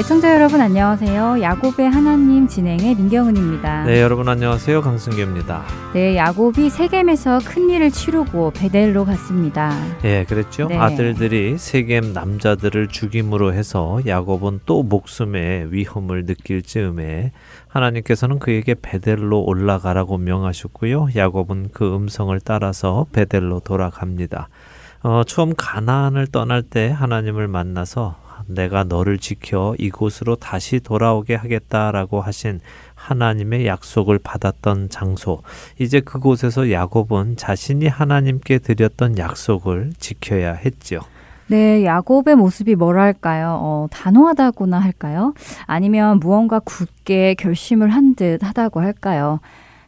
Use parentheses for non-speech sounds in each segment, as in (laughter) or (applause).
애청자 여러분 안녕하세요. 야곱의 하나님 진행의 민경은입니다. 네, 여러분 안녕하세요. 강승규입니다. 네, 야곱이 세겜에서 큰 일을 치르고 베델로 갔습니다. 예, 그랬죠. 네. 아들들이 세겜 남자들을 죽임으로 해서 야곱은 또 목숨의 위험을 느낄 즈음에 하나님께서는 그에게 베델로 올라가라고 명하셨고요. 야곱은 그 음성을 따라서 베델로 돌아갑니다. 어, 처음 가나안을 떠날 때 하나님을 만나서 내가 너를 지켜 이곳으로 다시 돌아오게 하겠다라고 하신 하나님의 약속을 받았던 장소. 이제 그곳에서 야곱은 자신이 하나님께 드렸던 약속을 지켜야 했지요. 네, 야곱의 모습이 뭐랄까요? 어, 단호하다고나 할까요? 아니면 무언가 굳게 결심을 한 듯 하다고 할까요?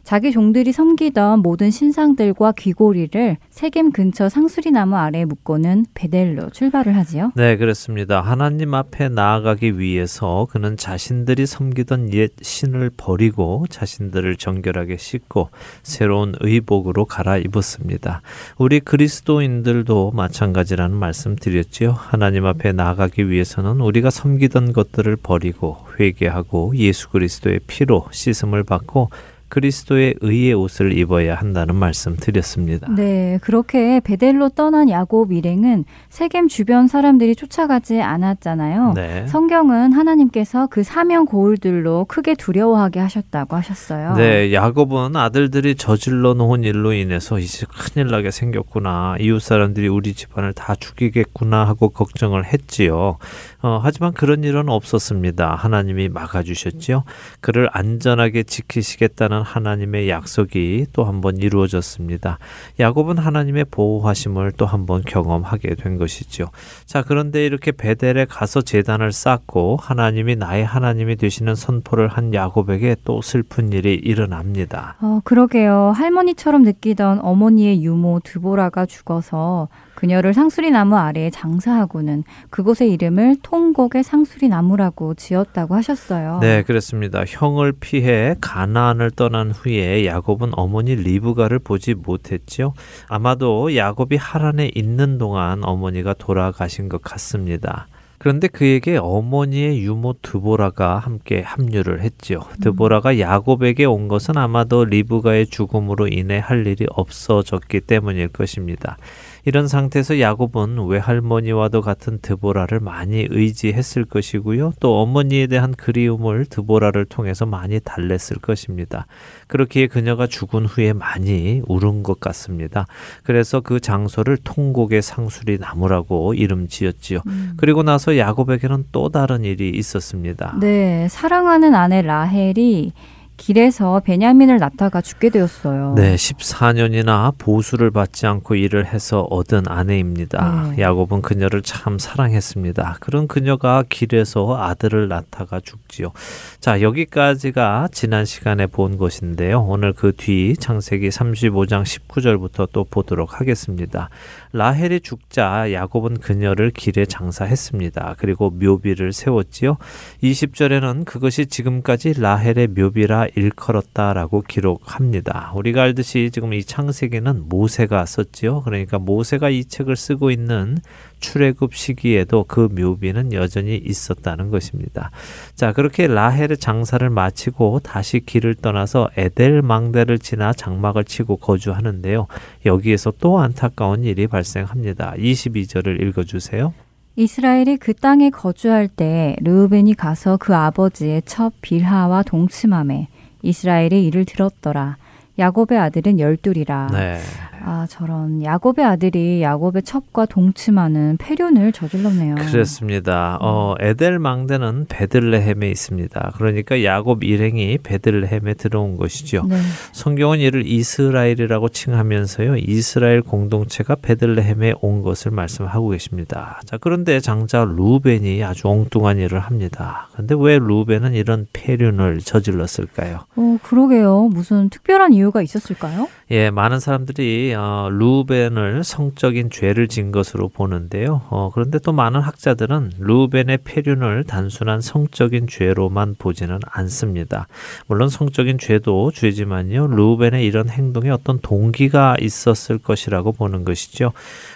자기 종들이 섬기던 모든 신상들과 귀고리를 세겜 근처 상수리 나무 아래에 묶고는 베델로 출발을 하지요. 네, 그렇습니다. 하나님 앞에 나아가기 위해서 그는 자신들이 섬기던 옛 신을 버리고 자신들을 정결하게 씻고 새로운 의복으로 갈아입었습니다. 우리 그리스도인들도 마찬가지라는 말씀 드렸지요. 하나님 앞에 나아가기 위해서는 우리가 섬기던 것들을 버리고 회개하고 예수 그리스도의 피로 씻음을 받고 그리스도의 의의 옷을 입어야 한다는 말씀 드렸습니다. 네, 그렇게 베델로 떠난 야곱 일행은 세겜 주변 사람들이 쫓아가지 않았잖아요. 네. 성경은 하나님께서 그 사명 고울들로 크게 두려워하게 하셨다고 하셨어요. 네, 야곱은 아들들이 저질러 놓은 일로 인해서 이제 큰일 나게 생겼구나. 이웃 사람들이 우리 집안을 다 죽이겠구나 하고 걱정을 했지요. 어, 하지만 그런 일은 없었습니다. 하나님이 막아주셨지요. 그를 안전하게 지키시겠다는 하나님의 약속이 또 한 번 이루어졌습니다. 야곱은 하나님의 보호하심을 또 한 번 경험하게 된 것이죠. 자, 그런데 이렇게 베델에 가서 재단을 쌓고 하나님이 나의 하나님이 되시는 선포를 한 야곱에게 또 슬픈 일이 일어납니다. 어, 그러게요. 할머니처럼 느끼던 어머니의 유모 드보라가 죽어서 그녀를 상수리 나무 아래에 장사하고는 그곳의 이름을 통곡의 상수리 나무라고 지었다고 하셨어요. 네, 그렇습니다. 형을 피해 가나안을 떠난 후에 야곱은 어머니 리브가를 보지 못했지요. 아마도 야곱이 하란에 있는 동안 어머니가 돌아가신 것 같습니다. 그런데 그에게 어머니의 유모 드보라가 함께 합류를 했지요. 음. 드보라가 야곱에게 온 것은 아마도 리브가의 죽음으로 인해 할 일이 없어졌기 때문일 것입니다. 이런 상태에서 야곱은 외할머니와도 같은 드보라를 많이 의지했을 것이고요. 또 어머니에 대한 그리움을 드보라를 통해서 많이 달랬을 것입니다. 그렇기에 그녀가 죽은 후에 많이 울은 것 같습니다. 그래서 그 장소를 통곡의 상수리 나무라고 이름 지었지요. 음. 그리고 나서 야곱에게는 또 다른 일이 있었습니다. 네, 사랑하는 아내 라헬이 길에서 베냐민을 낳다가 죽게 되었어요. 네, 14년이나 보수를 받지 않고 일을 해서 얻은 아내입니다. 네. 야곱은 그녀를 참 사랑했습니다. 그런 그녀가 길에서 아들을 낳다가 죽지요. 자, 여기까지가 지난 시간에 본 것인데요. 오늘 그 뒤 창세기 35장 19절부터 또 보도록 하겠습니다. 라헬이 죽자 야곱은 그녀를 길에 장사했습니다. 그리고 묘비를 세웠지요. 20절에는 그것이 지금까지 라헬의 묘비라 일컬었다라고 기록합니다. 우리가 알듯이 지금 이 창세기는 모세가 썼지요. 그러니까 모세가 이 책을 쓰고 있는 출애굽 시기에도 그 묘비는 여전히 있었다는 것입니다. 자, 그렇게 라헬의 장사를 마치고 다시 길을 떠나서 에델 망대를 지나 장막을 치고 거주하는데요. 여기에서 또 안타까운 일이 발생합니다. 22절을 읽어 주세요. 이스라엘이 그 땅에 거주할 때 르우벤이 가서 그 아버지의 첫 빌하와 동침함에 이스라엘이 이를 들었더라. 야곱의 아들은 열둘이라. 네. 아, 저런 야곱의 아들이 야곱의 첩과 동침하는 폐륜을 저질렀네요. 그렇습니다. 어, 에델 망대는 베들레헴에 있습니다. 그러니까 야곱 일행이 베들레헴에 들어온 것이죠. 네. 성경은 이를 이스라엘이라고 칭하면서요. 이스라엘 공동체가 베들레헴에 온 것을 말씀하고 계십니다. 자, 그런데 장자 루벤이 아주 엉뚱한 일을 합니다. 근데 왜 루벤은 이런 폐륜을 저질렀을까요? 어, 그러게요. 무슨 특별한 이유가 있었을까요? 예, 많은 사람들이 어, 루벤을 성적인 죄를 진 것으로 보는데요. 어, 그런데 또 많은 학자들은 루벤의 폐륜을 단순한 성적인 죄로만 보지는 않습니다. 물론 성적인 죄도 죄지만요. 루벤의 이런 행동에 어떤 동기가 있었을 것이라고 보는 것이죠.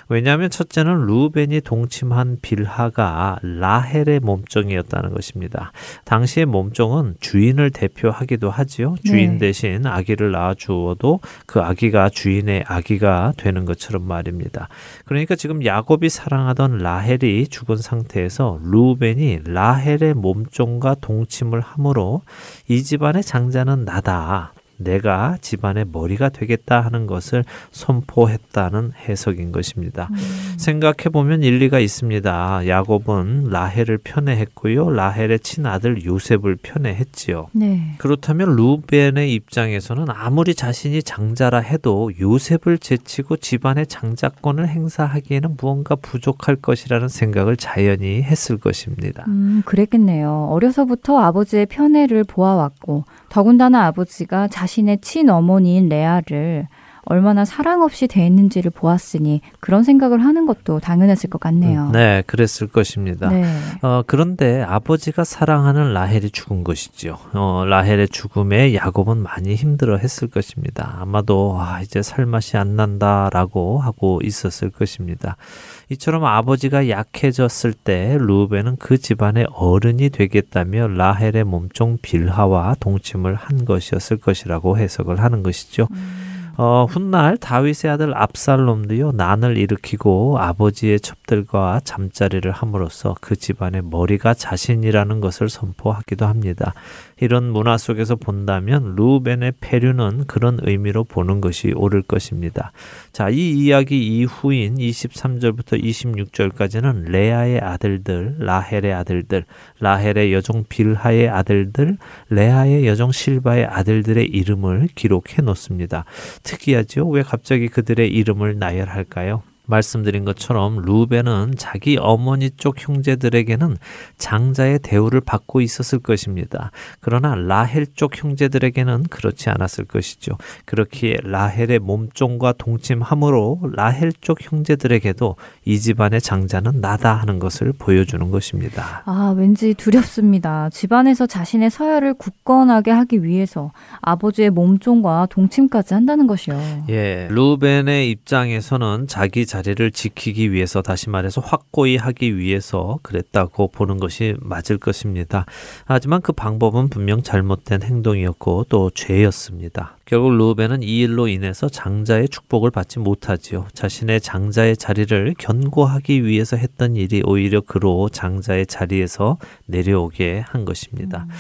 왜냐하면 첫째는 루벤이 동침한 빌하가 라헬의 몸종이었다는 것입니다. 당시의 몸종은 주인을 대표하기도 하지요. 주인 네. 대신 아기를 낳아 주어도 그 아기가 주인의 아기가 되는 것처럼 말입니다. 그러니까 지금 야곱이 사랑하던 라헬이 죽은 상태에서 루벤이 라헬의 몸종과 동침을 함으로 이 집안의 장자는 나다. 내가 집안의 머리가 되겠다 하는 것을 선포했다는 해석인 것입니다. 음. 생각해 보면 일리가 있습니다. 야곱은 라헬을 편애했고요. 라헬의 친아들 요셉을 편애했지요. 네. 그렇다면 루벤의 입장에서는 아무리 자신이 장자라 해도 요셉을 제치고 집안의 장자권을 행사하기에는 무언가 부족할 것이라는 생각을 자연히 했을 것입니다. 음, 그랬겠네요. 어려서부터 아버지의 편애를 보아왔고 더군다나 아버지가 자 신의 친어머니인 레아를 얼마나 사랑 없이 대했는지를 보았으니 그런 생각을 하는 것도 당연했을 것 같네요. 음, 네, 그랬을 것입니다. 네. 어, 그런데 아버지가 사랑하는 라헬이 죽은 것이죠. 어, 라헬의 죽음에 야곱은 많이 힘들어했을 것입니다. 아마도 아, 이제 살맛이 안 난다라고 하고 있었을 것입니다. 이처럼 아버지가 약해졌을 때 루벤은 그 집안의 어른이 되겠다며 라헬의 몸종 빌하와 동침을 한 것이었을 것이라고 해석을 하는 것이죠. 음. 어, 훗날 다윗의 아들 압살롬도요 난을 일으키고 아버지의 첩들과 잠자리를 함으로써 그 집안의 머리가 자신이라는 것을 선포하기도 합니다. 이런 문화 속에서 본다면 루벤의 폐류는 그런 의미로 보는 것이 옳을 것입니다. 자, 이 이야기 이후인 23절부터 26절까지는 레아의 아들들, 라헬의 아들들, 라헬의 여종 빌하의 아들들, 레아의 여종 실바의 아들들의 이름을 기록해 놓습니다. 특이하죠? 왜 갑자기 그들의 이름을 나열할까요? 말씀드린 것처럼 루벤은 자기 어머니 쪽 형제들에게는 장자의 대우를 받고 있었을 것입니다. 그러나 라헬 쪽 형제들에게는 그렇지 않았을 것이죠. 그렇기에 라헬의 몸종과 동침함으로 라헬 쪽 형제들에게도 이 집안의 장자는 나다 하는 것을 보여주는 것입니다. 아, 왠지 두렵습니다. 집안에서 자신의 서열을 굳건하게 하기 위해서 아버지의 몸종과 동침까지 한다는 것이요. 예, 루벤의 입장에서는 자기 자 자리를 지키기 위해서 다시 말해서 확고히 하기 위해서 그랬다고 보는 것이 맞을 것입니다. 하지만 그 방법은 분명 잘못된 행동이었고 또 죄였습니다. 결국 루벤은 이 일로 인해서 장자의 축복을 받지 못하지요. 자신의 장자의 자리를 견고하기 위해서 했던 일이 오히려 그로 장자의 자리에서 내려오게 한 것입니다. 음.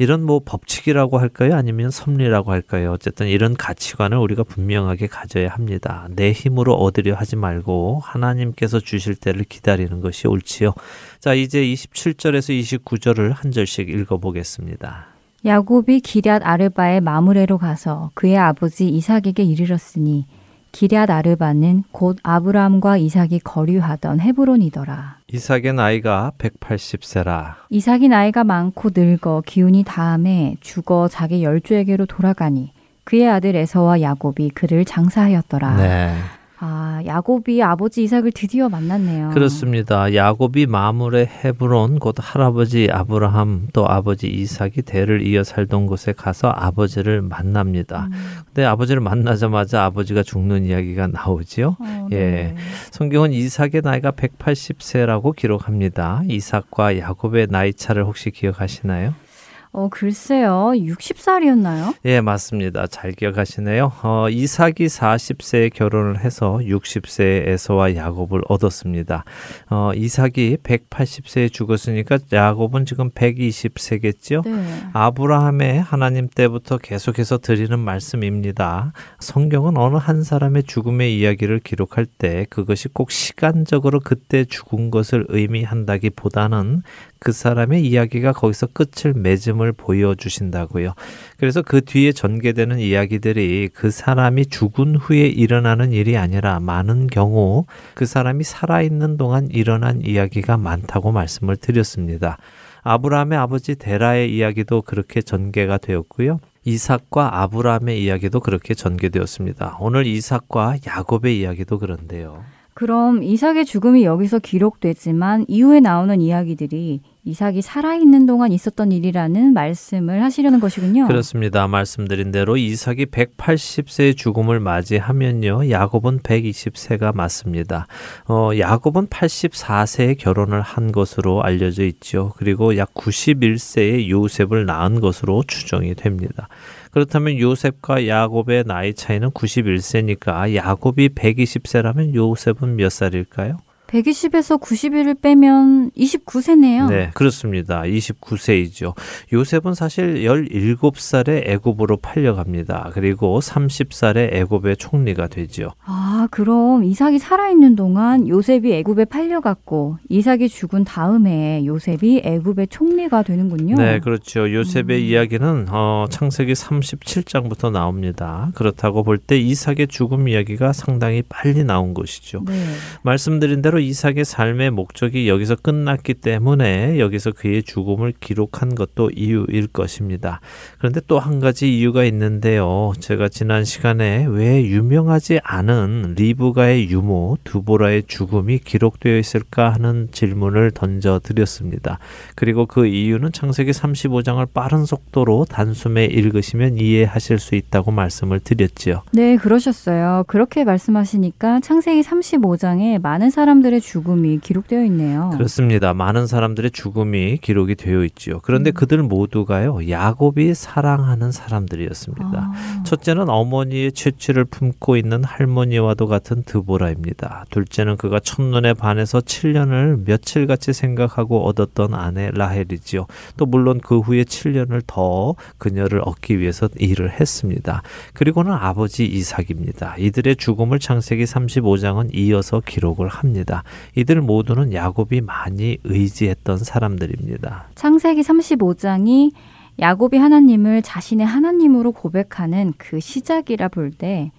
이런 뭐 법칙이라고 할까요? 아니면 섭리라고 할까요? 어쨌든 이런 가치관을 우리가 분명하게 가져야 합니다. 내 힘으로 얻으려 하지 말고 하나님께서 주실 때를 기다리는 것이 옳지요. 자, 이제 27절에서 29절을 한 절씩 읽어보겠습니다. 야곱이 기럇 아르바의 마무레로 가서 그의 아버지 이삭에게 이르렀으니 기럇 아르바는 곧 아브라함과 이삭이 거류하던 헤브론이더라. 이삭의 나이가 180세라. 이삭이 나이가 많고 늙어 기운이 다함에 죽어 자기 열주에게로 돌아가니 그의 아들 에서와 야곱이 그를 장사하였더라. 네. 아, 야곱이 아버지 이삭을 드디어 만났네요. 그렇습니다. 야곱이 마물의 헤브론 곧 할아버지 아브라함 또 아버지 이삭이 대를 이어 살던 곳에 가서 아버지를 만납니다. 음. 근데 아버지를 만나자마자 아버지가 죽는 이야기가 나오지요. 어, 네. 예. 성경은 이삭의 나이가 180세라고 기록합니다. 이삭과 야곱의 나이 차를 혹시 기억하시나요? 어, 글쎄요. 60살이었나요? 예, 맞습니다. 잘 기억하시네요. 어, 이삭이 40세에 결혼을 해서 60세에 에서와 야곱을 얻었습니다. 어, 이삭이 180세에 죽었으니까 야곱은 지금 120세겠죠? 네. 아브라함의 하나님 때부터 계속해서 드리는 말씀입니다. 성경은 어느 한 사람의 죽음의 이야기를 기록할 때 그것이 꼭 시간적으로 그때 죽은 것을 의미한다기보다는 그 사람의 이야기가 거기서 끝을 맺음을 보여주신다고요. 그래서 그 뒤에 전개되는 이야기들이 그 사람이 죽은 후에 일어나는 일이 아니라 많은 경우 그 사람이 살아있는 동안 일어난 이야기가 많다고 말씀을 드렸습니다. 아브라함의 아버지 데라의 이야기도 그렇게 전개가 되었고요. 이삭과 아브라함의 이야기도 그렇게 전개되었습니다. 오늘 이삭과 야곱의 이야기도 그런데요. 그럼 이삭의 죽음이 여기서 기록되지만 이후에 나오는 이야기들이 이삭이 살아있는 동안 있었던 일이라는 말씀을 하시려는 것이군요. 그렇습니다. 말씀드린 대로 이삭이 180세의 죽음을 맞이하면요. 야곱은 120세가 맞습니다. 어, 야곱은 84세에 결혼을 한 것으로 알려져 있죠. 그리고 약 91세에 요셉을 낳은 것으로 추정이 됩니다. 그렇다면 요셉과 야곱의 나이 차이는 91세니까 야곱이 120세라면 요셉은 몇 살일까요? 120에서 91을 빼면 29세네요. 네, 그렇습니다. 29세이죠. 요셉은 사실 17살에 애굽으로 팔려갑니다. 그리고 30살에 애굽의 총리가 되죠. 아, 그럼 이삭이 살아있는 동안 요셉이 애굽에 팔려갔고 이삭이 죽은 다음에 요셉이 애굽의 총리가 되는군요. 네, 그렇죠. 요셉의 음. 이야기는 어, 창세기 37장부터 나옵니다. 그렇다고 볼 때 이삭의 죽음 이야기가 상당히 빨리 나온 것이죠. 네. 말씀드린 대로 이삭의 삶의 목적이 여기서 끝났기 때문에 여기서 그의 죽음을 기록한 것도 이유일 것입니다. 그런데 또 한 가지 이유가 있는데요. 제가 지난 시간에 왜 유명하지 않은 리브가의 유모 두보라의 죽음이 기록되어 있을까 하는 질문을 던져 드렸습니다. 그리고 그 이유는 창세기 35장을 빠른 속도로 단숨에 읽으시면 이해하실 수 있다고 말씀을 드렸지요. 네, 그러셨어요. 그렇게 말씀하시니까 창세기 35장에 많은 사람들 사람들의 죽음이 기록되어 있네요. 그렇습니다. 많은 사람들의 죽음이 기록이 되어 있지요. 그런데 음. 그들 모두가요, 야곱이 사랑하는 사람들이었습니다. 아. 첫째는 어머니의 채취를 품고 있는 할머니와 도 같은 드보라입니다. 둘째는 그가 첫눈에 반해서 7년을 며칠같이 생각하고 얻었던 아내 라헬이지요. 또 물론 그 후에 7년을 더 그녀를 얻기 위해서 일을 했습니다. 그리고는 아버지 이삭입니다. 이들의 죽음을 창세기 35장은 이어서 기록을 합니다. 이들 모두는 야곱이 많이 의지했던 사람들입니다. 창세기 35장이 야곱이 하나님을 자신의 하나님으로 고백하는 그 시작이라 볼때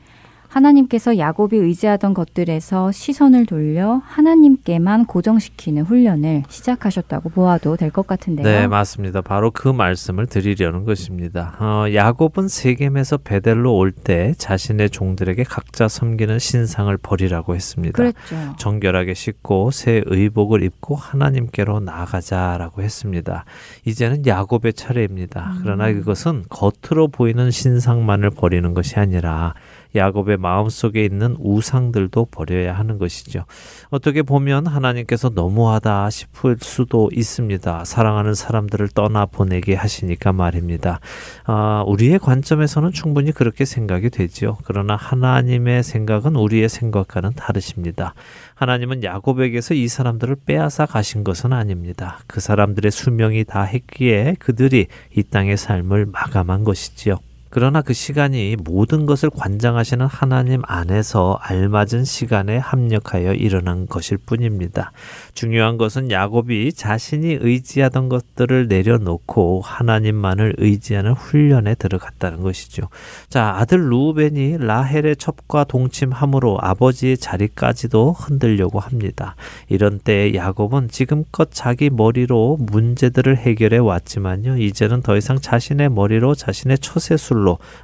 하나님께서 야곱이 의지하던 것들에서 시선을 돌려 하나님께만 고정시키는 훈련을 시작하셨다고 보아도 될 것 같은데요. 네, 맞습니다. 바로 그 말씀을 드리려는 것입니다. 어, 야곱은 세겜에서 베델로 올 때 자신의 종들에게 각자 섬기는 신상을 버리라고 했습니다. 그랬죠. 정결하게 씻고 새 의복을 입고 하나님께로 나아가자라고 했습니다. 이제는 야곱의 차례입니다. 음. 그러나 그것은 겉으로 보이는 신상만을 버리는 것이 아니라 야곱의 마음속에 있는 우상들도 버려야 하는 것이죠. 어떻게 보면 하나님께서 너무하다 싶을 수도 있습니다. 사랑하는 사람들을 떠나 보내게 하시니까 말입니다. 아, 우리의 관점에서는 충분히 그렇게 생각이 되지요. 그러나 하나님의 생각은 우리의 생각과는 다르십니다. 하나님은 야곱에게서 이 사람들을 빼앗아 가신 것은 아닙니다. 그 사람들의 수명이 다 했기에 그들이 이 땅의 삶을 마감한 것이지요. 그러나 그 시간이 모든 것을 관장하시는 하나님 안에서 알맞은 시간에 합력하여 일어난 것일 뿐입니다. 중요한 것은 야곱이 자신이 의지하던 것들을 내려놓고 하나님만을 의지하는 훈련에 들어갔다는 것이죠. 자, 아들 루벤이 라헬의 첩과 동침함으로 아버지의 자리까지도 흔들려고 합니다. 이런 때에 야곱은 지금껏 자기 머리로 문제들을 해결해 왔지만요. 이제는 더 이상 자신의 머리로 자신의 처세술로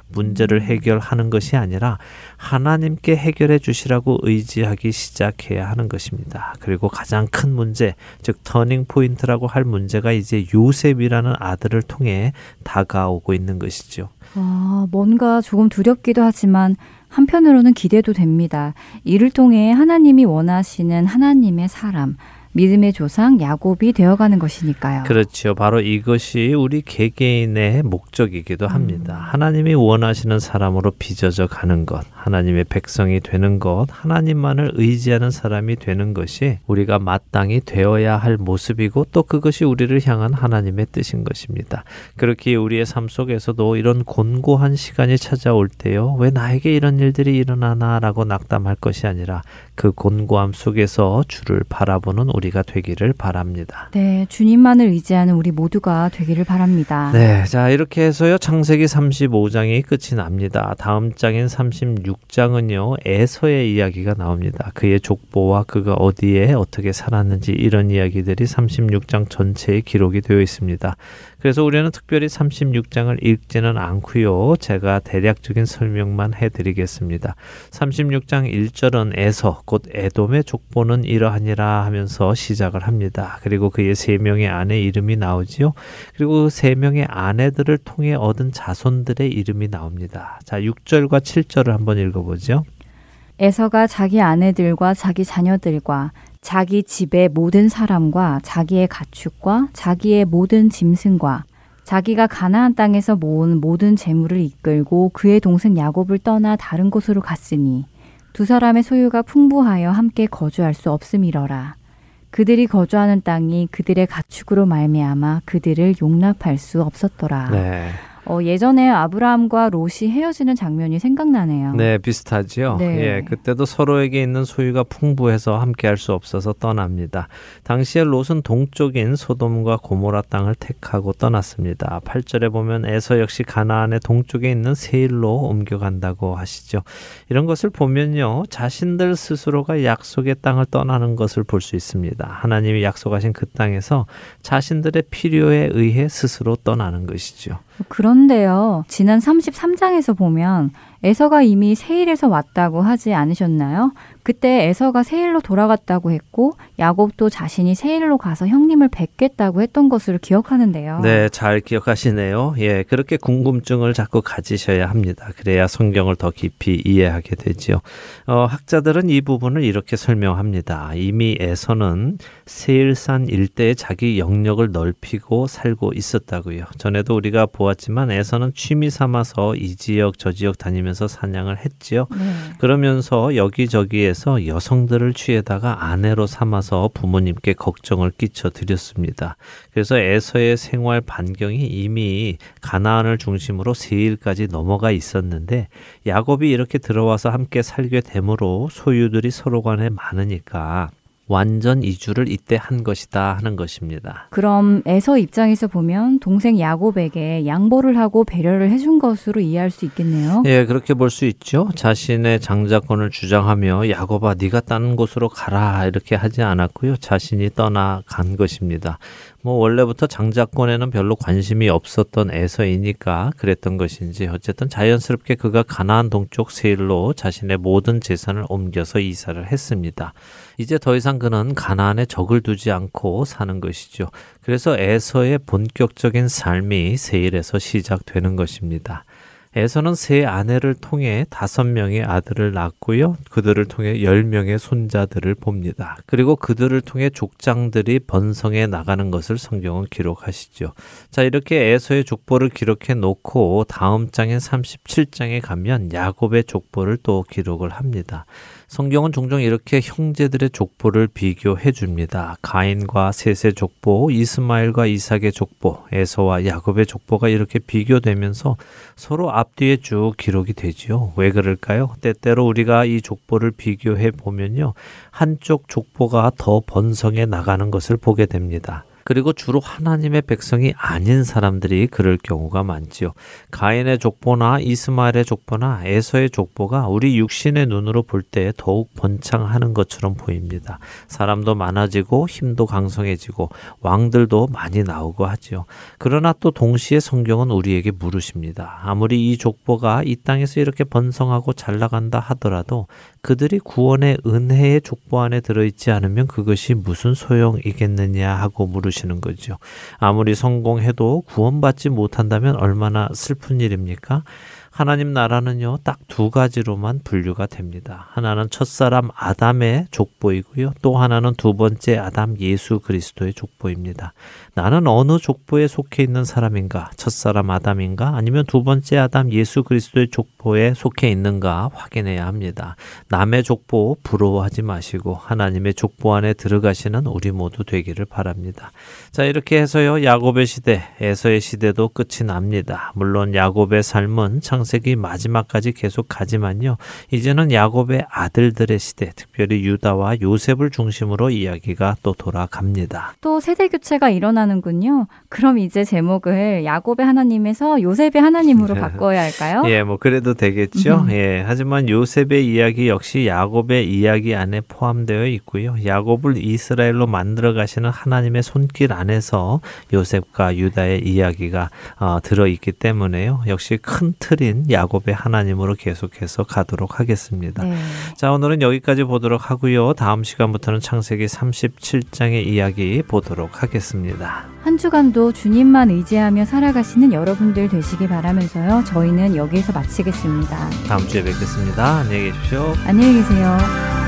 문제를 해결하는 것이 아니라 하나님께 해결해 주시라고 의지하기 시작해야 하는 것입니다. 그리고 가장 큰 문제, 즉 터닝 포인트라고 할 문제가 이제 요셉이라는 아들을 통해 다가오고 있는 것이죠. 아, 뭔가 조금 두렵기도 하지만 한편으로는 기대도 됩니다. 이를 통해 하나님이 원하시는 하나님의 사람, 믿음의 조상 야곱이 되어가는 것이니까요. 그렇죠. 바로 이것이 우리 개개인의 목적이기도 합니다. 음. 하나님이 원하시는 사람으로 빚어져 가는 것, 하나님의 백성이 되는 것, 하나님만을 의지하는 사람이 되는 것이 우리가 마땅히 되어야 할 모습이고 또 그것이 우리를 향한 하나님의 뜻인 것입니다. 그렇게 우리의 삶 속에서도 이런 곤고한 시간이 찾아올 때요. 왜 나에게 이런 일들이 일어나나라고 낙담할 것이 아니라 그 곤고함 속에서 주를 바라보는 우리가 되기를 바랍니다. 네, 주님만을 의지하는 우리 모두가 되기를 바랍니다. 네, 자 이렇게 해서요 창세기 35장이 끝이 납니다. 다음 장인 36 장은요 에서의 이야기가 나옵니다. 그의 족보와 그가 어디에 어떻게 살았는지 이런 이야기들이 36장 전체에 기록이 되어 있습니다. 그래서 우리는 특별히 36장을 읽지는 않고요. 제가 대략적인 설명만 해드리겠습니다. 36장 1절은 에서 곧 에돔의 족보는 이러하니라 하면서 시작을 합니다. 그리고 그의 세 명의 아내 이름이 나오지요. 그리고 그 세 명의 아내들을 통해 얻은 자손들의 이름이 나옵니다. 자, 6절과 7절을 한번 읽어보죠. 에서가 자기 아내들과 자기 자녀들과 자기 집의 모든 사람과 자기의 가축과 자기의 모든 짐승과 자기가 가나안 땅에서 모은 모든 재물을 이끌고 그의 동생 야곱을 떠나 다른 곳으로 갔으니 두 사람의 소유가 풍부하여 함께 거주할 수 없음이러라. 그들이 거주하는 땅이 그들의 가축으로 말미암아 그들을 용납할 수 없었더라. 네. 어, 예전에 아브라함과 롯이 헤어지는 장면이 생각나네요. 네, 비슷하지요. 네. 예, 그때도 서로에게 있는 소유가 풍부해서 함께할 수 없어서 떠납니다. 당시에 롯은 동쪽인 소돔과 고모라 땅을 택하고 떠났습니다. 8절에 보면 에서 역시 가나안의 동쪽에 있는 세일로 옮겨간다고 하시죠. 이런 것을 보면요, 자신들 스스로가 약속의 땅을 떠나는 것을 볼 수 있습니다. 하나님이 약속하신 그 땅에서 자신들의 필요에 의해 스스로 떠나는 것이죠. 그런데요, 지난 33장에서 보면 에서가 이미 세일에서 왔다고 하지 않으셨나요? 그때 에서가 세일로 돌아갔다고 했고 야곱도 자신이 세일로 가서 형님을 뵙겠다고 했던 것을 기억하는데요. 네, 잘 기억하시네요. 예, 그렇게 궁금증을 자꾸 가지셔야 합니다. 그래야 성경을 더 깊이 이해하게 되지요. 어, 학자들은 이 부분을 이렇게 설명합니다. 이미 에서는 세일산 일대에 자기 영역을 넓히고 살고 있었다고요. 전에도 우리가 보았지만 에서는 취미 삼아서 이 지역 저 지역 다니면서 사냥을 했지요. 네. 그러면서 여기저기에 하나님께서 여성들을 취해다가 아내로 삼아서 부모님께 걱정을 끼쳐 드렸습니다. 그래서 에서의 생활 반경이 이미 가나안을 중심으로 세일까지 넘어가 있었는데 야곱이 이렇게 들어와서 함께 살게 되므로 소유들이 서로 간에 많으니까 완전 이주를 이때 한 것이다 하는 것입니다. 그럼 에서 입장에서 보면 동생 야곱에게 양보를 하고 배려를 해준 것으로 이해할 수 있겠네요. 예, 그렇게 볼 수 있죠. 자신의 장자권을 주장하며 야곱아 네가 다른 곳으로 가라 이렇게 하지 않았고요. 자신이 떠나간 것입니다. 뭐 원래부터 장자권에는 별로 관심이 없었던 에서이니까 그랬던 것인지 어쨌든 자연스럽게 그가 가나안 동쪽 세일로 자신의 모든 재산을 옮겨서 이사를 했습니다. 이제 더 이상 그는 가나안에 적을 두지 않고 사는 것이죠. 그래서 에서의 본격적인 삶이 세일에서 시작되는 것입니다. 에서는 세 아내를 통해 다섯 명의 아들을 낳고요. 그들을 통해 열 명의 손자들을 봅니다. 그리고 그들을 통해 족장들이 번성해 나가는 것을 성경은 기록하시죠. 자, 이렇게 에서의 족보를 기록해 놓고 다음 장인 37장에 가면 야곱의 족보를 또 기록을 합니다. 성경은 종종 이렇게 형제들의 족보를 비교해 줍니다. 가인과 셋의 족보, 이스마엘과 이삭의 족보, 에서와 야곱의 족보가 이렇게 비교되면서 서로 앞뒤에 쭉 기록이 되지요. 왜 그럴까요? 때때로 우리가 이 족보를 비교해 보면요. 한쪽 족보가 더 번성해 나가는 것을 보게 됩니다. 그리고 주로 하나님의 백성이 아닌 사람들이 그럴 경우가 많지요. 가인의 족보나 이스마엘의 족보나 에서의 족보가 우리 육신의 눈으로 볼 때 더욱 번창하는 것처럼 보입니다. 사람도 많아지고 힘도 강성해지고 왕들도 많이 나오고 하지요. 그러나 또 동시에 성경은 우리에게 물으십니다. 아무리 이 족보가 이 땅에서 이렇게 번성하고 잘 나간다 하더라도 그들이 구원의 은혜의 족보 안에 들어있지 않으면 그것이 무슨 소용이겠느냐 하고 물으시는 거죠. 아무리 성공해도 구원받지 못한다면 얼마나 슬픈 일입니까? 하나님 나라는요, 딱 두 가지로만 분류가 됩니다. 하나는 첫사람 아담의 족보이고요. 또 하나는 두 번째 아담 예수 그리스도의 족보입니다. 나는 어느 족보에 속해 있는 사람인가? 첫사람 아담인가? 아니면 두 번째 아담 예수 그리스도의 족보에 속해 있는가 확인해야 합니다. 남의 족보 부러워하지 마시고 하나님의 족보 안에 들어가시는 우리 모두 되기를 바랍니다. 자, 이렇게 해서요. 야곱의 시대, 에서의 시대도 끝이 납니다. 물론 야곱의 삶은 창 세기 마지막까지 계속 가지만요. 이제는 야곱의 아들들의 시대, 특별히 유다와 요셉을 중심으로 이야기가 또 돌아갑니다. 또 세대 교체가 일어나는 하는군요. 그럼 이제 제목을 야곱의 하나님에서 요셉의 하나님으로 네. (laughs) 바꿔야 할까요? 예, 뭐 그래도 되겠죠. 음. 예. 하지만 요셉의 이야기 역시 야곱의 이야기 안에 포함되어 있고요. 야곱을 이스라엘로 만들어 가시는 하나님의 손길 안에서 요셉과 유다의 이야기가 어, 들어 있기 때문에요. 역시 큰 틀인 야곱의 하나님으로 계속해서 가도록 하겠습니다. 네. 자, 오늘은 여기까지 보도록 하고요. 다음 시간부터는 창세기 37장의 이야기 보도록 하겠습니다. 한 주간도 주님만 의지하며 살아가시는 여러분들 되시기 바라면서요. 저희는 여기에서 마치겠습니다. 다음 주에 뵙겠습니다. 안녕히 계십시오. 안녕히 계세요.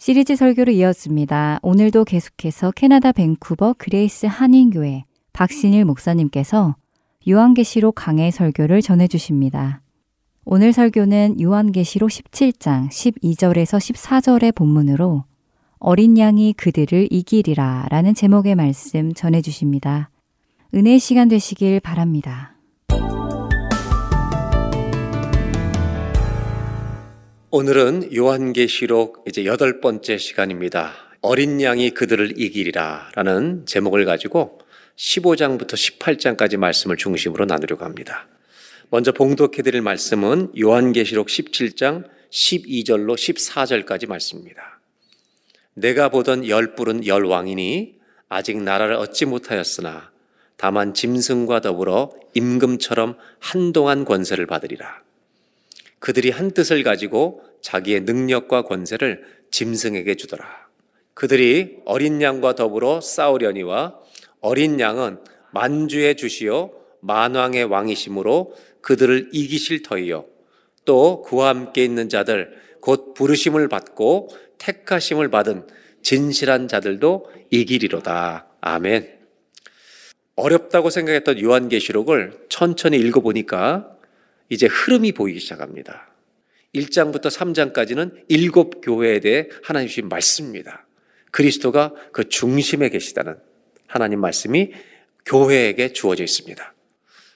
시리즈 설교를 잇습니다. 오늘도 계속해서 캐나다 밴쿠버 그레이스 한인교회 박신일 목사님께서 요한계시록 강해 설교를 전해주십니다. 오늘 설교는 요한계시록 17장 12절에서 14절의 본문으로 어린 양이 그들을 이기리라 라는 제목의 말씀 전해주십니다. 은혜의 시간 되시길 바랍니다. 오늘은 요한계시록 이제 여덟 번째 시간입니다. 어린 양이 그들을 이기리라 라는 제목을 가지고 15장부터 18장까지 말씀을 중심으로 나누려고 합니다. 먼저 봉독해 드릴 말씀은 요한계시록 17장 12절로 14절까지 말씀입니다. 내가 보던 열 뿔은 열 왕이니 아직 나라를 얻지 못하였으나 다만 짐승과 더불어 임금처럼 한동안 권세를 받으리라. 그들이 한 뜻을 가지고 자기의 능력과 권세를 짐승에게 주더라. 그들이 어린 양과 더불어 싸우려니와 어린 양은 만주의 주시요 만왕의 왕이심으로 그들을 이기실 터이요 또 그와 함께 있는 자들 곧 부르심을 받고 택하심을 받은 진실한 자들도 이기리로다. 아멘. 어렵다고 생각했던 요한계시록을 천천히 읽어보니까 이제 흐름이 보이기 시작합니다. 1장부터 3장까지는 일곱 교회에 대해 하나님 주신 말씀입니다. 그리스도가 그 중심에 계시다는 하나님 말씀이 교회에게 주어져 있습니다.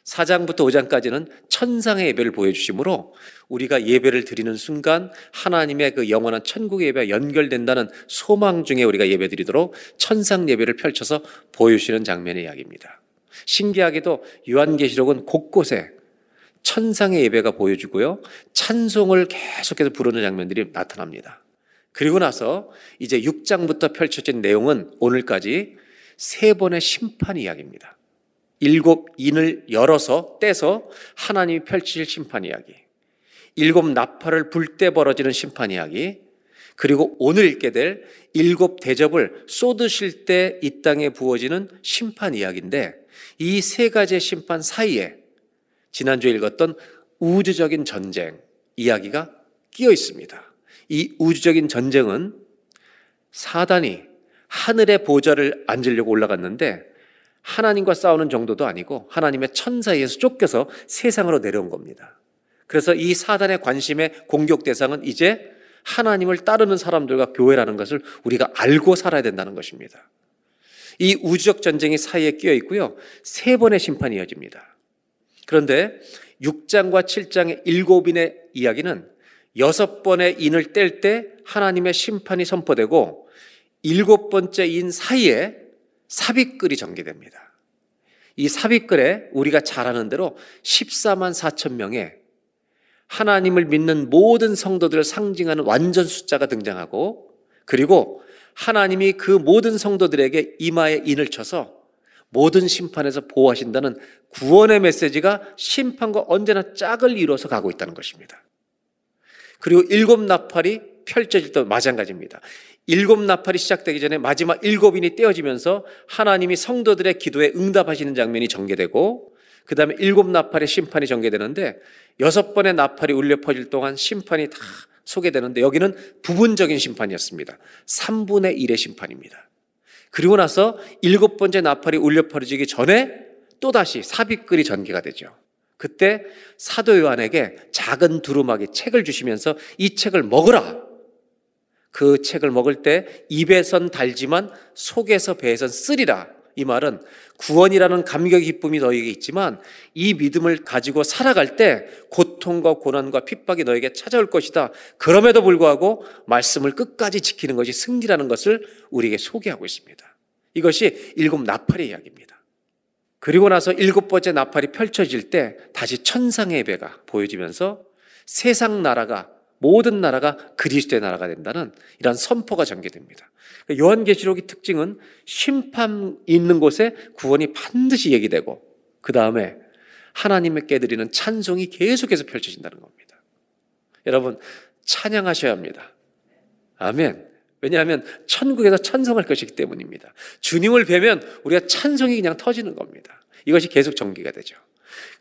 4장부터 5장까지는 천상의 예배를 보여주시므로 우리가 예배를 드리는 순간 하나님의 그 영원한 천국의 예배와 연결된다는 소망 중에 우리가 예배 드리도록 천상 예배를 펼쳐서 보여주시는 장면의 이야기입니다. 신기하게도 요한계시록은 곳곳에 천상의 예배가 보여주고요. 찬송을 계속해서 부르는 장면들이 나타납니다. 그리고 나서 이제 6장부터 펼쳐진 내용은 오늘까지 세 번의 심판 이야기입니다. 일곱 인을 열어서 떼서 하나님이 펼치실 심판 이야기. 일곱 나팔을 불 때 벌어지는 심판 이야기. 그리고 오늘 읽게 될 일곱 대접을 쏟으실 때 이 땅에 부어지는 심판 이야기인데 이 세 가지의 심판 사이에 지난주에 읽었던 우주적인 전쟁 이야기가 끼어 있습니다. 이 우주적인 전쟁은 사단이 하늘의 보좌를 앉으려고 올라갔는데 하나님과 싸우는 정도도 아니고 하나님의 천사에서 쫓겨서 세상으로 내려온 겁니다. 그래서 이 사단의 관심의 공격 대상은 이제 하나님을 따르는 사람들과 교회라는 것을 우리가 알고 살아야 된다는 것입니다. 이 우주적 전쟁이 사이에 끼어 있고요. 세 번의 심판이 이어집니다. 그런데 6장과 7장의 일곱인의 이야기는 여섯 번의 인을 뗄 때 하나님의 심판이 선포되고 일곱 번째 인 사이에 삽입글이 전개됩니다. 이 삽입글에 우리가 잘 아는 대로 14만 4천 명의 하나님을 믿는 모든 성도들을 상징하는 완전 숫자가 등장하고 그리고 하나님이 그 모든 성도들에게 이마에 인을 쳐서 모든 심판에서 보호하신다는 구원의 메시지가 심판과 언제나 짝을 이루어서 가고 있다는 것입니다. 그리고 일곱 나팔이 펼쳐질 때 마찬가지입니다. 일곱 나팔이 시작되기 전에 마지막 일곱인이 떼어지면서 하나님이 성도들의 기도에 응답하시는 장면이 전개되고 그 다음에 일곱 나팔의 심판이 전개되는데 여섯 번의 나팔이 울려 퍼질 동안 심판이 다 소개되는데 여기는 부분적인 심판이었습니다. 3분의 1의 심판입니다. 그리고 나서 일곱 번째 나팔이 울려 퍼지기 전에 또다시 삽입글이 전개가 되죠. 그때 사도 요한에게 작은 두루마기 책을 주시면서 이 책을 먹으라. 그 책을 먹을 때 입에선 달지만 속에서 배에선 쓰리라. 이 말은 구원이라는 감격의 기쁨이 너에게 있지만 이 믿음을 가지고 살아갈 때 고통과 고난과 핍박이 너에게 찾아올 것이다. 그럼에도 불구하고 말씀을 끝까지 지키는 것이 승리라는 것을 우리에게 소개하고 있습니다. 이것이 일곱 나팔의 이야기입니다. 그리고 나서 일곱 번째 나팔이 펼쳐질 때 다시 천상의 예배가 보여지면서 세상 나라가 모든 나라가 그리스도의 나라가 된다는 이러한 선포가 전개됩니다. 요한계시록의 특징은 심판 있는 곳에 구원이 반드시 얘기되고 그 다음에 하나님께 드리는 찬송이 계속해서 펼쳐진다는 겁니다. 여러분 찬양하셔야 합니다. 아멘. 왜냐하면 천국에서 찬송할 것이기 때문입니다. 주님을 뵈면 우리가 찬송이 그냥 터지는 겁니다. 이것이 계속 전개가 되죠.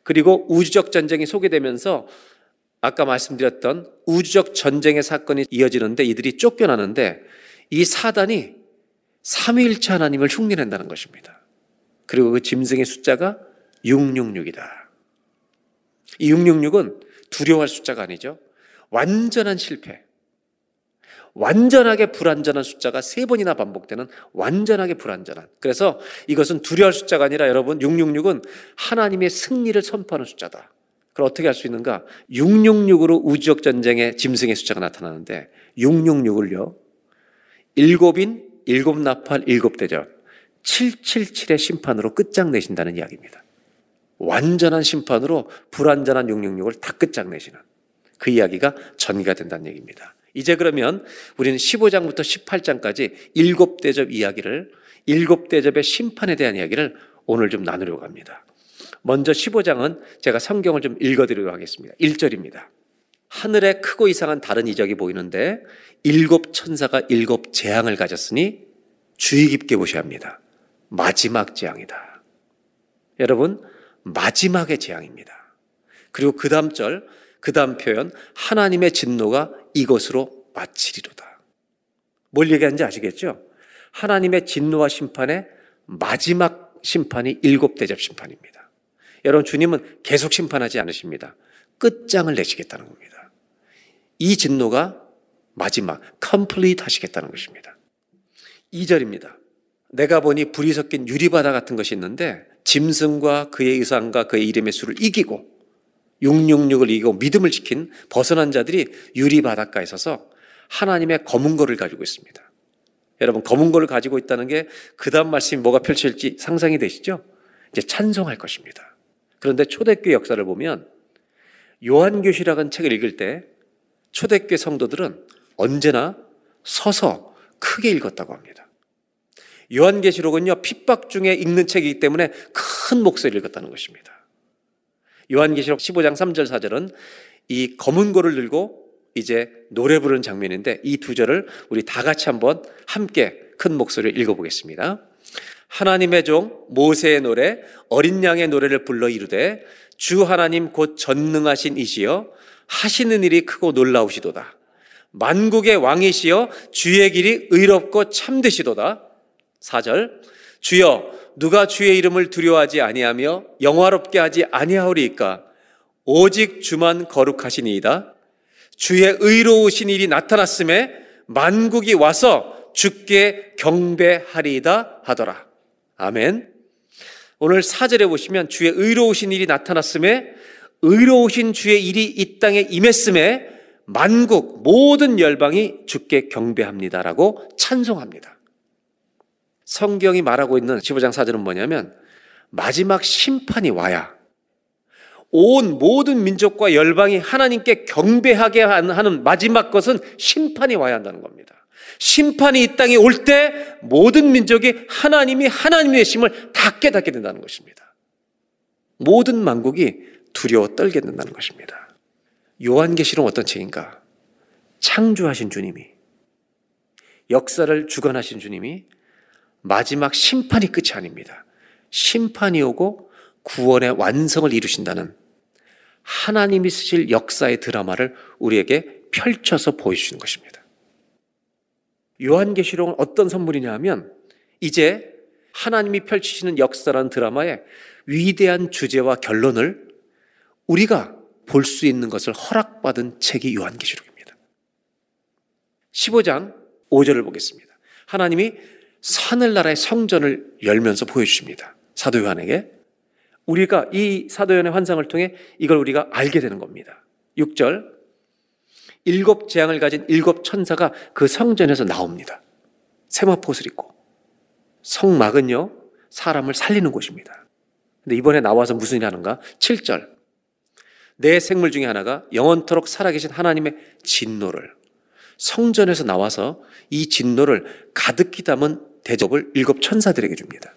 그리고 우주적 전쟁이 소개되면서 아까 말씀드렸던 우주적 전쟁의 사건이 이어지는데 이들이 쫓겨나는데 이 사단이 삼위일체 하나님을 흉내낸다는 것입니다. 그리고 그 짐승의 숫자가 666이다. 이 666은 두려워할 숫자가 아니죠. 완전한 실패. 완전하게 불완전한 숫자가 세 번이나 반복되는 완전하게 불완전한. 그래서 이것은 두려워할 숫자가 아니라 여러분 666은 하나님의 승리를 선포하는 숫자다. 그걸 어떻게 할 수 있는가? 666으로 우주적 전쟁의 짐승의 숫자가 나타나는데 666을요. 일곱인, 일곱 나팔, 일곱 대전, 777의 심판으로 끝장내신다는 이야기입니다. 완전한 심판으로 불완전한 666을 다 끝장내시는 그 이야기가 전개가 된다는 얘기입니다. 이제 그러면 우리는 15장부터 18장까지 일곱 대접 이야기를 일곱 대접의 심판에 대한 이야기를 오늘 좀 나누려고 합니다. 먼저 15장은 제가 성경을 좀 읽어드리도록 하겠습니다. 1절입니다. 하늘에 크고 이상한 다른 이적이 보이는데 일곱 천사가 일곱 재앙을 가졌으니 주의 깊게 보셔야 합니다. 마지막 재앙이다. 여러분, 마지막의 재앙입니다. 그리고 그 다음 절, 그 다음 표현, 하나님의 진노가 이것으로 마치리로다. 뭘 얘기하는지 아시겠죠? 하나님의 진노와 심판의 마지막 심판이 일곱 대접 심판입니다. 여러분, 주님은 계속 심판하지 않으십니다. 끝장을 내시겠다는 겁니다. 이 진노가 마지막, complete 하시겠다는 것입니다. 2절입니다. 내가 보니 불이 섞인 유리바다 같은 것이 있는데 짐승과 그의 우상과 그의 이름의 수를 이기고 666을 이기고 믿음을 지킨 벗어난 자들이 유리 바닷가에 서서 하나님의 거문고를 가지고 있습니다. 여러분 거문고를 가지고 있다는 게 그 다음 말씀이 뭐가 펼쳐질지 상상이 되시죠? 이제 찬송할 것입니다. 그런데 초대교회 역사를 보면 요한교시락은 책을 읽을 때 초대교회 성도들은 언제나 서서 크게 읽었다고 합니다. 요한계시록은요 핍박 중에 읽는 책이기 때문에 큰 목소리를 읽었다는 것입니다. 요한계시록 15장 3절 4절은 이 검은 고를 들고 이제 노래 부르는 장면인데 이 두 절을 우리 다 같이 한번 함께 큰 목소리를 읽어보겠습니다. 하나님의 종 모세의 노래 어린 양의 노래를 불러 이르되 주 하나님 곧 전능하신 이시여 하시는 일이 크고 놀라우시도다. 만국의 왕이시여 주의 길이 의롭고 참되시도다. 4절 주여 누가 주의 이름을 두려워하지 아니하며 영화롭게 하지 아니하오리이까 오직 주만 거룩하시니이다. 주의 의로우신 일이 나타났음에 만국이 와서 주께 경배하리이다 하더라. 아멘. 오늘 4절에 보시면 주의 의로우신 일이 나타났음에 의로우신 주의 일이 이 땅에 임했음에 만국 모든 열방이 주께 경배합니다라고 찬송합니다. 성경이 말하고 있는 15장 4절은 뭐냐면 마지막 심판이 와야 온 모든 민족과 열방이 하나님께 경배하게 하는 마지막 것은 심판이 와야 한다는 겁니다. 심판이 이 땅에 올 때 모든 민족이 하나님이 하나님의 심을 다 깨닫게 된다는 것입니다. 모든 만국이 두려워 떨게 된다는 것입니다. 요한계시록 어떤 책인가? 창조하신 주님이 역사를 주관하신 주님이 마지막 심판이 끝이 아닙니다. 심판이 오고 구원의 완성을 이루신다는 하나님이 쓰실 역사의 드라마를 우리에게 펼쳐서 보여주시는 것입니다. 요한계시록은 어떤 선물이냐 하면 이제 하나님이 펼치시는 역사라는 드라마의 위대한 주제와 결론을 우리가 볼 수 있는 것을 허락받은 책이 요한계시록입니다. 15장 5절을 보겠습니다. 하나님이 하늘나라의 성전을 열면서 보여주십니다. 사도 요한에게. 우리가 이 사도 요한의 환상을 통해 이걸 우리가 알게 되는 겁니다. 6절. 일곱 재앙을 가진 일곱 천사가 그 성전에서 나옵니다. 세마포옷을 입고. 성막은요, 사람을 살리는 곳입니다. 근데 이번에 나와서 무슨 일 하는가? 7절. 내 생물 중에 하나가 영원토록 살아계신 하나님의 진노를 성전에서 나와서 이 진노를 가득히 담은 대접을 일곱 천사들에게 줍니다.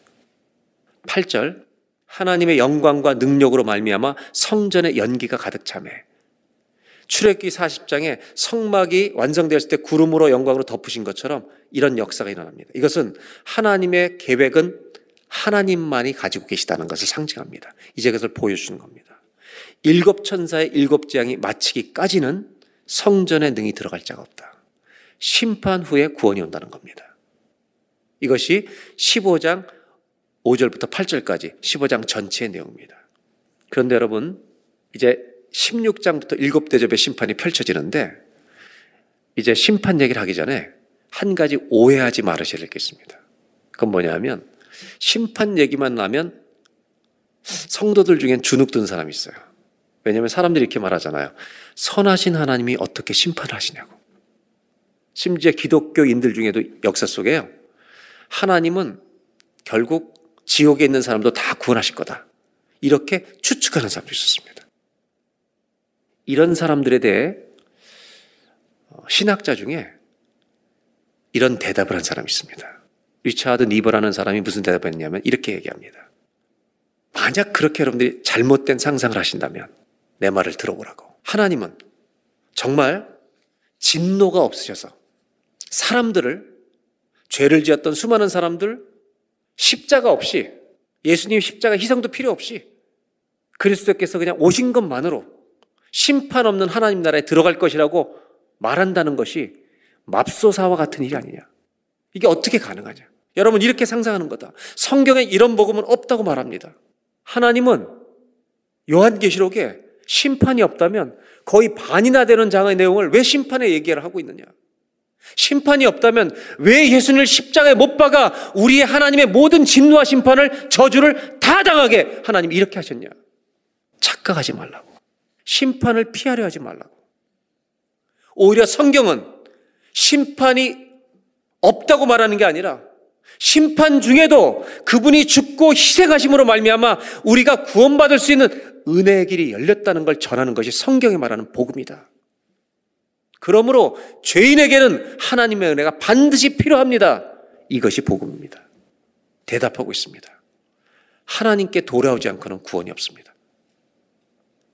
8절 하나님의 영광과 능력으로 말미암아 성전의 연기가 가득 차매 출애굽기 40장에 성막이 완성되었을 때 구름으로 영광으로 덮으신 것처럼 이런 역사가 일어납니다. 이것은 하나님의 계획은 하나님만이 가지고 계시다는 것을 상징합니다. 이제 그것을 보여주는 겁니다. 일곱 천사의 일곱 재앙이 마치기까지는 성전에 능히 들어갈 자가 없다. 심판 후에 구원이 온다는 겁니다. 이것이 15장 5절부터 8절까지 15장 전체의 내용입니다. 그런데 여러분, 이제 16장부터 일곱 대접의 심판이 펼쳐지는데 이제 심판 얘기를 하기 전에 한 가지 오해하지 말으셔야 되겠습니다. 그건 뭐냐면 심판 얘기만 나면 성도들 중엔 주눅 든 사람이 있어요. 왜냐하면 사람들이 이렇게 말하잖아요. 선하신 하나님이 어떻게 심판을 하시냐고. 심지어 기독교인들 중에도 역사 속에요. 하나님은 결국 지옥에 있는 사람도 다 구원하실 거다. 이렇게 추측하는 사람도 있었습니다. 이런 사람들에 대해 어, 신학자 중에 이런 대답을 한 사람이 있습니다. 리차드 니버라는 사람이 무슨 대답을 했냐면 이렇게 얘기합니다. 만약 그렇게 여러분들이 잘못된 상상을 하신다면 내 말을 들어보라고. 하나님은 정말 진노가 없으셔서 사람들을 죄를 지었던 수많은 사람들 십자가 없이 예수님 십자가 희생도 필요 없이 그리스도께서 그냥 오신 것만으로 심판 없는 하나님 나라에 들어갈 것이라고 말한다는 것이 맙소사와 같은 일이 아니냐. 이게 어떻게 가능하냐. 여러분 이렇게 상상하는 거다. 성경에 이런 복음은 없다고 말합니다. 하나님은 요한계시록에 심판이 없다면 거의 반이나 되는 장의 내용을 왜 심판에 얘기를 하고 있느냐. 심판이 없다면 왜 예수님을 십자가에 못 박아 우리의 하나님의 모든 진노와 심판을 저주를 다 당하게 하나님 이렇게 하셨냐? 착각하지 말라고. 심판을 피하려 하지 말라고. 오히려 성경은 심판이 없다고 말하는 게 아니라 심판 중에도 그분이 죽고 희생하심으로 말미암아 우리가 구원받을 수 있는 은혜의 길이 열렸다는 걸 전하는 것이 성경이 말하는 복음이다. 그러므로 죄인에게는 하나님의 은혜가 반드시 필요합니다. 이것이 복음입니다. 대답하고 있습니다. 하나님께 돌아오지 않고는 구원이 없습니다.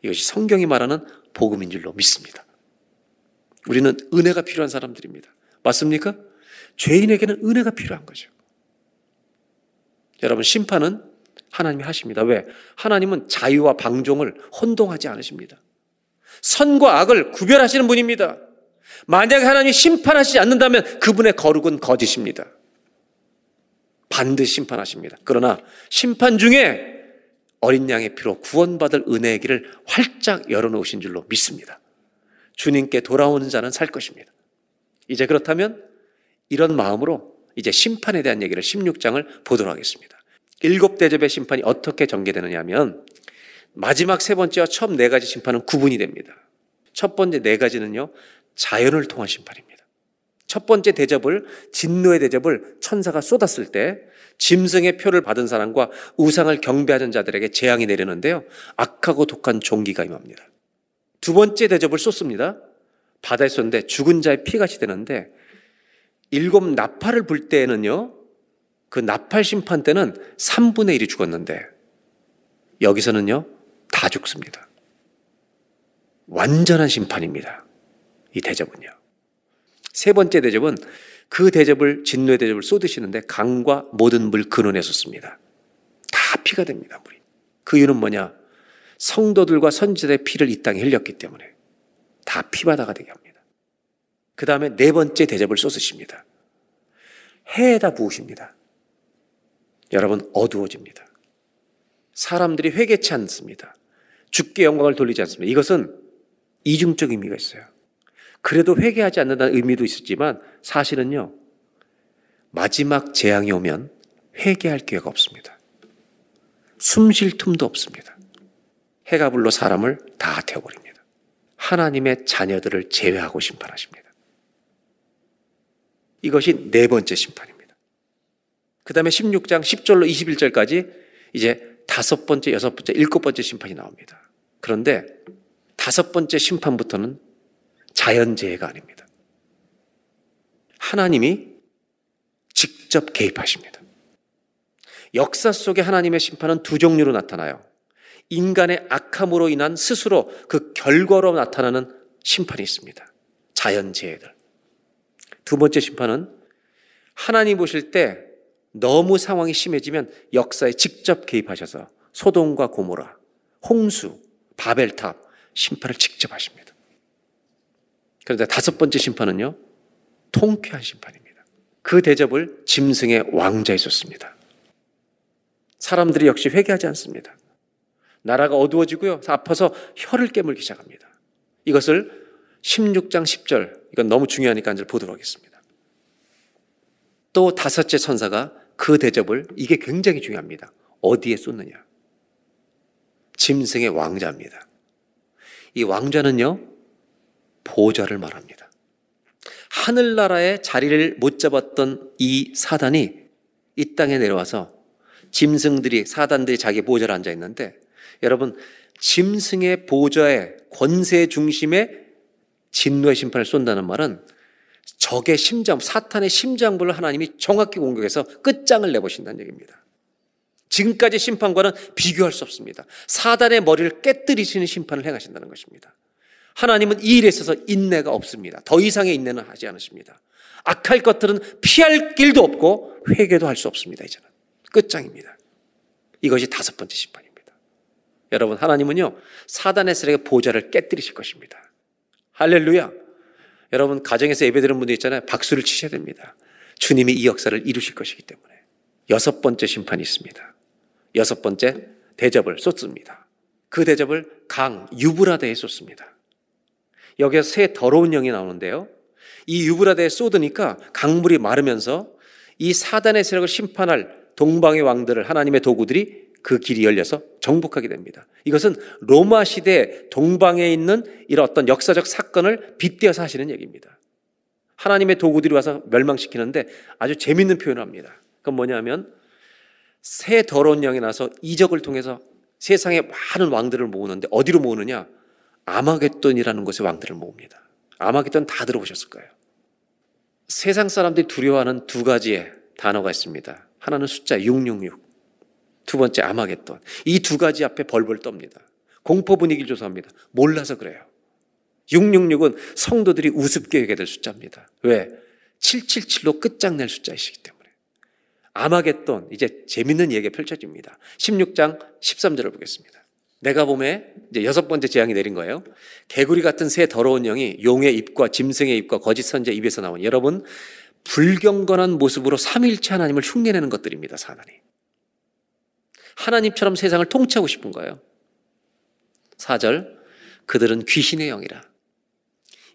이것이 성경이 말하는 복음인 줄로 믿습니다. 우리는 은혜가 필요한 사람들입니다. 맞습니까? 죄인에게는 은혜가 필요한 거죠. 여러분, 심판은 하나님이 하십니다. 왜? 하나님은 자유와 방종을 혼동하지 않으십니다. 선과 악을 구별하시는 분입니다. 만약에 하나님이 심판하시지 않는다면 그분의 거룩은 거짓입니다. 반드시 심판하십니다. 그러나 심판 중에 어린 양의 피로 구원받을 은혜의 길을 활짝 열어놓으신 줄로 믿습니다. 주님께 돌아오는 자는 살 것입니다. 이제 그렇다면 이런 마음으로 이제 심판에 대한 얘기를 16장을 보도록 하겠습니다. 일곱 대접의 심판이 어떻게 전개되느냐 하면 마지막 세 번째와 처음 네 가지 심판은 구분이 됩니다. 첫 번째 네 가지는요, 자연을 통한 심판입니다. 첫 번째 대접을, 진노의 대접을 천사가 쏟았을 때 짐승의 표를 받은 사람과 우상을 경배하는 자들에게 재앙이 내리는데요. 악하고 독한 종기가 임합니다. 두 번째 대접을 쏟습니다. 바다에 쏟는데 죽은 자의 피같이 되는데 일곱 나팔을 불 때에는요. 그 나팔 심판 때는 3분의 1이 죽었는데 여기서는요. 다 죽습니다. 완전한 심판입니다. 이 대접은요. 세 번째 대접은 그 대접을 진노의 대접을 쏟으시는데 강과 모든 물 근원에 쏟습니다. 다 피가 됩니다, 물이. 그 이유는 뭐냐? 성도들과 선지자의 피를 이 땅에 흘렸기 때문에 다 피바다가 되게 합니다. 그 다음에 네 번째 대접을 쏟으십니다. 해에다 부으십니다. 여러분 어두워집니다. 사람들이 회개치 않습니다. 죽게 영광을 돌리지 않습니다. 이것은 이중적 의미가 있어요. 그래도 회개하지 않는다는 의미도 있었지만 사실은요. 마지막 재앙이 오면 회개할 기회가 없습니다. 숨 쉴 틈도 없습니다. 해가 불러 사람을 다 태워버립니다. 하나님의 자녀들을 제외하고 심판하십니다. 이것이 네 번째 심판입니다. 그 다음에 16장 10절로 21절까지 이제 다섯 번째, 여섯 번째, 일곱 번째 심판이 나옵니다. 그런데 다섯 번째 심판부터는 자연재해가 아닙니다. 하나님이 직접 개입하십니다. 역사 속에 하나님의 심판은 두 종류로 나타나요. 인간의 악함으로 인한 스스로 그 결과로 나타나는 심판이 있습니다. 자연재해들. 두 번째 심판은 하나님 보실 때 너무 상황이 심해지면 역사에 직접 개입하셔서 소돔과 고모라, 홍수, 바벨탑 심판을 직접 하십니다. 그런데 다섯 번째 심판은요, 통쾌한 심판입니다. 그 대접을 짐승의 왕자에 쏟습니다. 사람들이 역시 회개하지 않습니다. 나라가 어두워지고요, 아파서 혀를 깨물기 시작합니다. 이것을 16장 10절, 이건 너무 중요하니까 이제 보도록 하겠습니다. 또 다섯째 천사가 그 대접을, 이게 굉장히 중요합니다. 어디에 쏟느냐? 짐승의 왕자입니다. 이 왕자는요, 보좌를 말합니다. 하늘나라의 자리를 못 잡았던 이 사단이 이 땅에 내려와서 짐승들이, 사단들이 자기 보좌를 앉아 있는데, 여러분, 짐승의 보좌의 권세 중심에 진노의 심판을 쏜다는 말은 적의 심장, 사탄의 심장부를 하나님이 정확히 공격해서 끝장을 내보신다는 얘기입니다. 지금까지 심판과는 비교할 수 없습니다. 사단의 머리를 깨뜨리시는 심판을 행하신다는 것입니다. 하나님은 이 일에 있어서 인내가 없습니다. 더 이상의 인내는 하지 않으십니다. 악할 것들은 피할 길도 없고 회개도 할 수 없습니다. 이제는 끝장입니다. 이것이 다섯 번째 심판입니다. 여러분 하나님은요 사단의 세력의 보좌를 깨뜨리실 것입니다. 할렐루야. 여러분 가정에서 예배드리는 분들 있잖아요. 박수를 치셔야 됩니다. 주님이 이 역사를 이루실 것이기 때문에 여섯 번째 심판이 있습니다. 여섯 번째 대접을 쏟습니다. 그 대접을 강 유브라데에 쏟습니다. 여기에 새 더러운 영이 나오는데요. 이 유브라데에 쏟으니까 강물이 마르면서 이 사단의 세력을 심판할 동방의 왕들을 하나님의 도구들이 그 길이 열려서 정복하게 됩니다. 이것은 로마 시대 동방에 있는 이런 어떤 역사적 사건을 빗대어서 하시는 얘기입니다. 하나님의 도구들이 와서 멸망시키는데 아주 재밌는 표현을 합니다. 그건 뭐냐면 새 더러운 양이 나서 이적을 통해서 세상에 많은 왕들을 모으는데 어디로 모으느냐? 아마겟돈이라는 곳에 왕들을 모읍니다. 아마겟돈 다 들어보셨을 거예요. 세상 사람들이 두려워하는 두 가지의 단어가 있습니다. 하나는 숫자 666. 두 번째 아마겟돈. 이 두 가지 앞에 벌벌 떱니다. 공포 분위기를 조사합니다. 몰라서 그래요. 666은 성도들이 우습게 여게 될 숫자입니다. 왜? 777로 끝장낼 숫자이시기 때문에. 아마겟돈, 이제 재밌는 얘기가 펼쳐집니다. 16장 13절을 보겠습니다. 내가 봄에 이제 여섯 번째 재앙이 내린 거예요. 개구리 같은 새 더러운 영이 용의 입과 짐승의 입과 거짓 선제 입에서 나온 여러분 불경건한 모습으로 삼일체 하나님을 흉내내는 것들입니다. 사단이. 하나님처럼 세상을 통치하고 싶은 거예요. 4절 그들은 귀신의 영이라.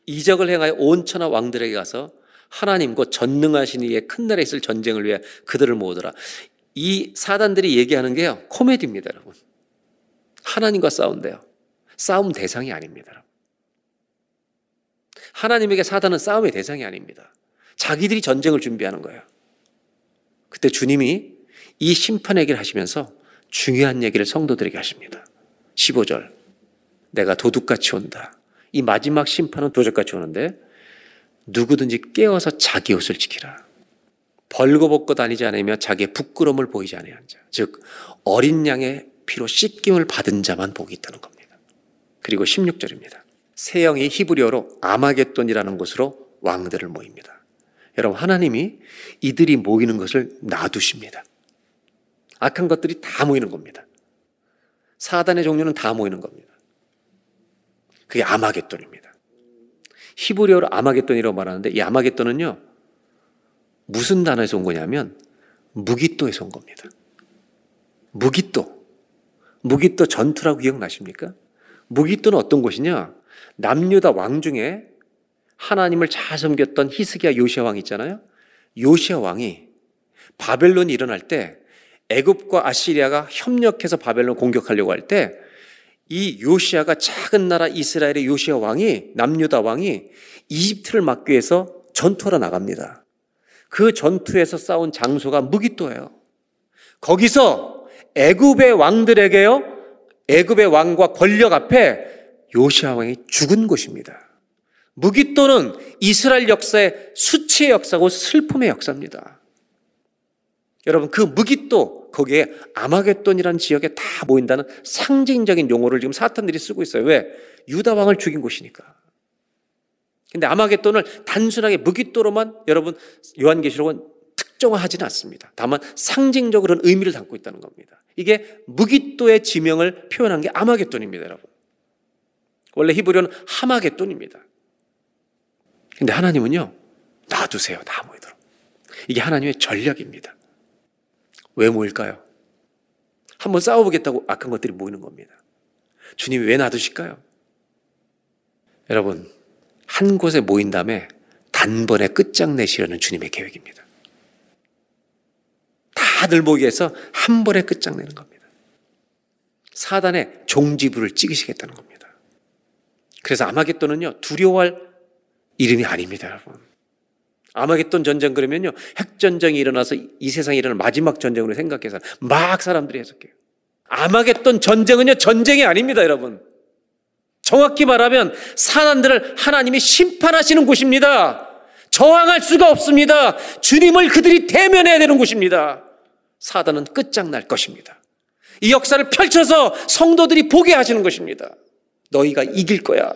이적을 행하여 온 천하 왕들에게 가서 하나님 곧 전능하신 이의 큰 날에 있을 전쟁을 위해 그들을 모으더라. 이 사단들이 얘기하는 게요. 코미디입니다, 여러분. 하나님과 싸운대요. 싸움 대상이 아닙니다. 여러분. 하나님에게 사단은 싸움의 대상이 아닙니다. 자기들이 전쟁을 준비하는 거예요. 그때 주님이 이 심판 얘기를 하시면서 중요한 얘기를 성도들에게 하십니다. 15절. 내가 도둑같이 온다. 이 마지막 심판은 도적같이 오는데 누구든지 깨어서 자기 옷을 지키라. 벌거벗고 다니지 않으며 자기의 부끄러움을 보이지 아니한 자. 즉 어린 양의 피로 씻김을 받은 자만 복이 있다는 겁니다. 그리고 16절입니다. 새 영이 히브리어로 아마겟돈이라는 곳으로 왕들을 모입니다. 여러분 하나님이 이들이 모이는 것을 놔두십니다. 악한 것들이 다 모이는 겁니다. 사단의 종류는 다 모이는 겁니다. 그게 아마겟돈입니다. 히브리어로 아마겟돈이라고 말하는데 이 아마겟돈은요. 무슨 단어에서 온 거냐면 무기또에서 온 겁니다. 무기또. 무기또 전투라고 기억나십니까? 무기또는 어떤 곳이냐? 남유다 왕 중에 하나님을 잘 섬겼던 히스기야 요시아 왕 있잖아요. 요시아 왕이 바벨론이 일어날 때 애굽과 아시리아가 협력해서 바벨론 공격하려고 할 때 이 요시아가 작은 나라 이스라엘의 요시아 왕이 남유다 왕이 이집트를 막기 위해서 전투하러 나갑니다. 그 전투에서 싸운 장소가 무기또예요. 거기서 애굽의 왕들에게요. 애굽의 왕과 권력 앞에 요시아 왕이 죽은 곳입니다. 무기또는 이스라엘 역사의 수치의 역사고 슬픔의 역사입니다. 여러분 그 무기또 거기에 아마겟돈이라는 지역에 다 모인다는 상징적인 용어를 지금 사탄들이 쓰고 있어요. 왜? 유다 왕을 죽인 곳이니까. 근데 아마겟돈을 단순하게 무기또로만 여러분 요한계시록은 특정화하지는 않습니다. 다만 상징적으로는 의미를 담고 있다는 겁니다. 이게 무기또의 지명을 표현한 게 아마겟돈입니다, 여러분. 원래 히브리어는 하마겟돈입니다. 근데 하나님은요, 놔두세요. 다 모이도록. 이게 하나님의 전략입니다. 왜 모일까요? 한번 싸워보겠다고 악한 것들이 모이는 겁니다. 주님이 왜 놔두실까요? 여러분, 한 곳에 모인 다음에 단번에 끝장내시려는 주님의 계획입니다. 다들 모이게 해서 한 번에 끝장내는 겁니다. 사단의 종지부를 찍으시겠다는 겁니다. 그래서 아마겟돈은요, 두려워할 이름이 아닙니다, 여러분. 아마겟돈 전쟁 그러면요, 핵전쟁이 일어나서 이 세상에 일어날 마지막 전쟁으로 생각해서 막 사람들이 해석해요. 아마겟돈 전쟁은요, 전쟁이 아닙니다, 여러분. 정확히 말하면 사단들을 하나님이 심판하시는 곳입니다. 저항할 수가 없습니다. 주님을 그들이 대면해야 되는 곳입니다. 사단은 끝장날 것입니다. 이 역사를 펼쳐서 성도들이 보게 하시는 것입니다. 너희가 이길 거야.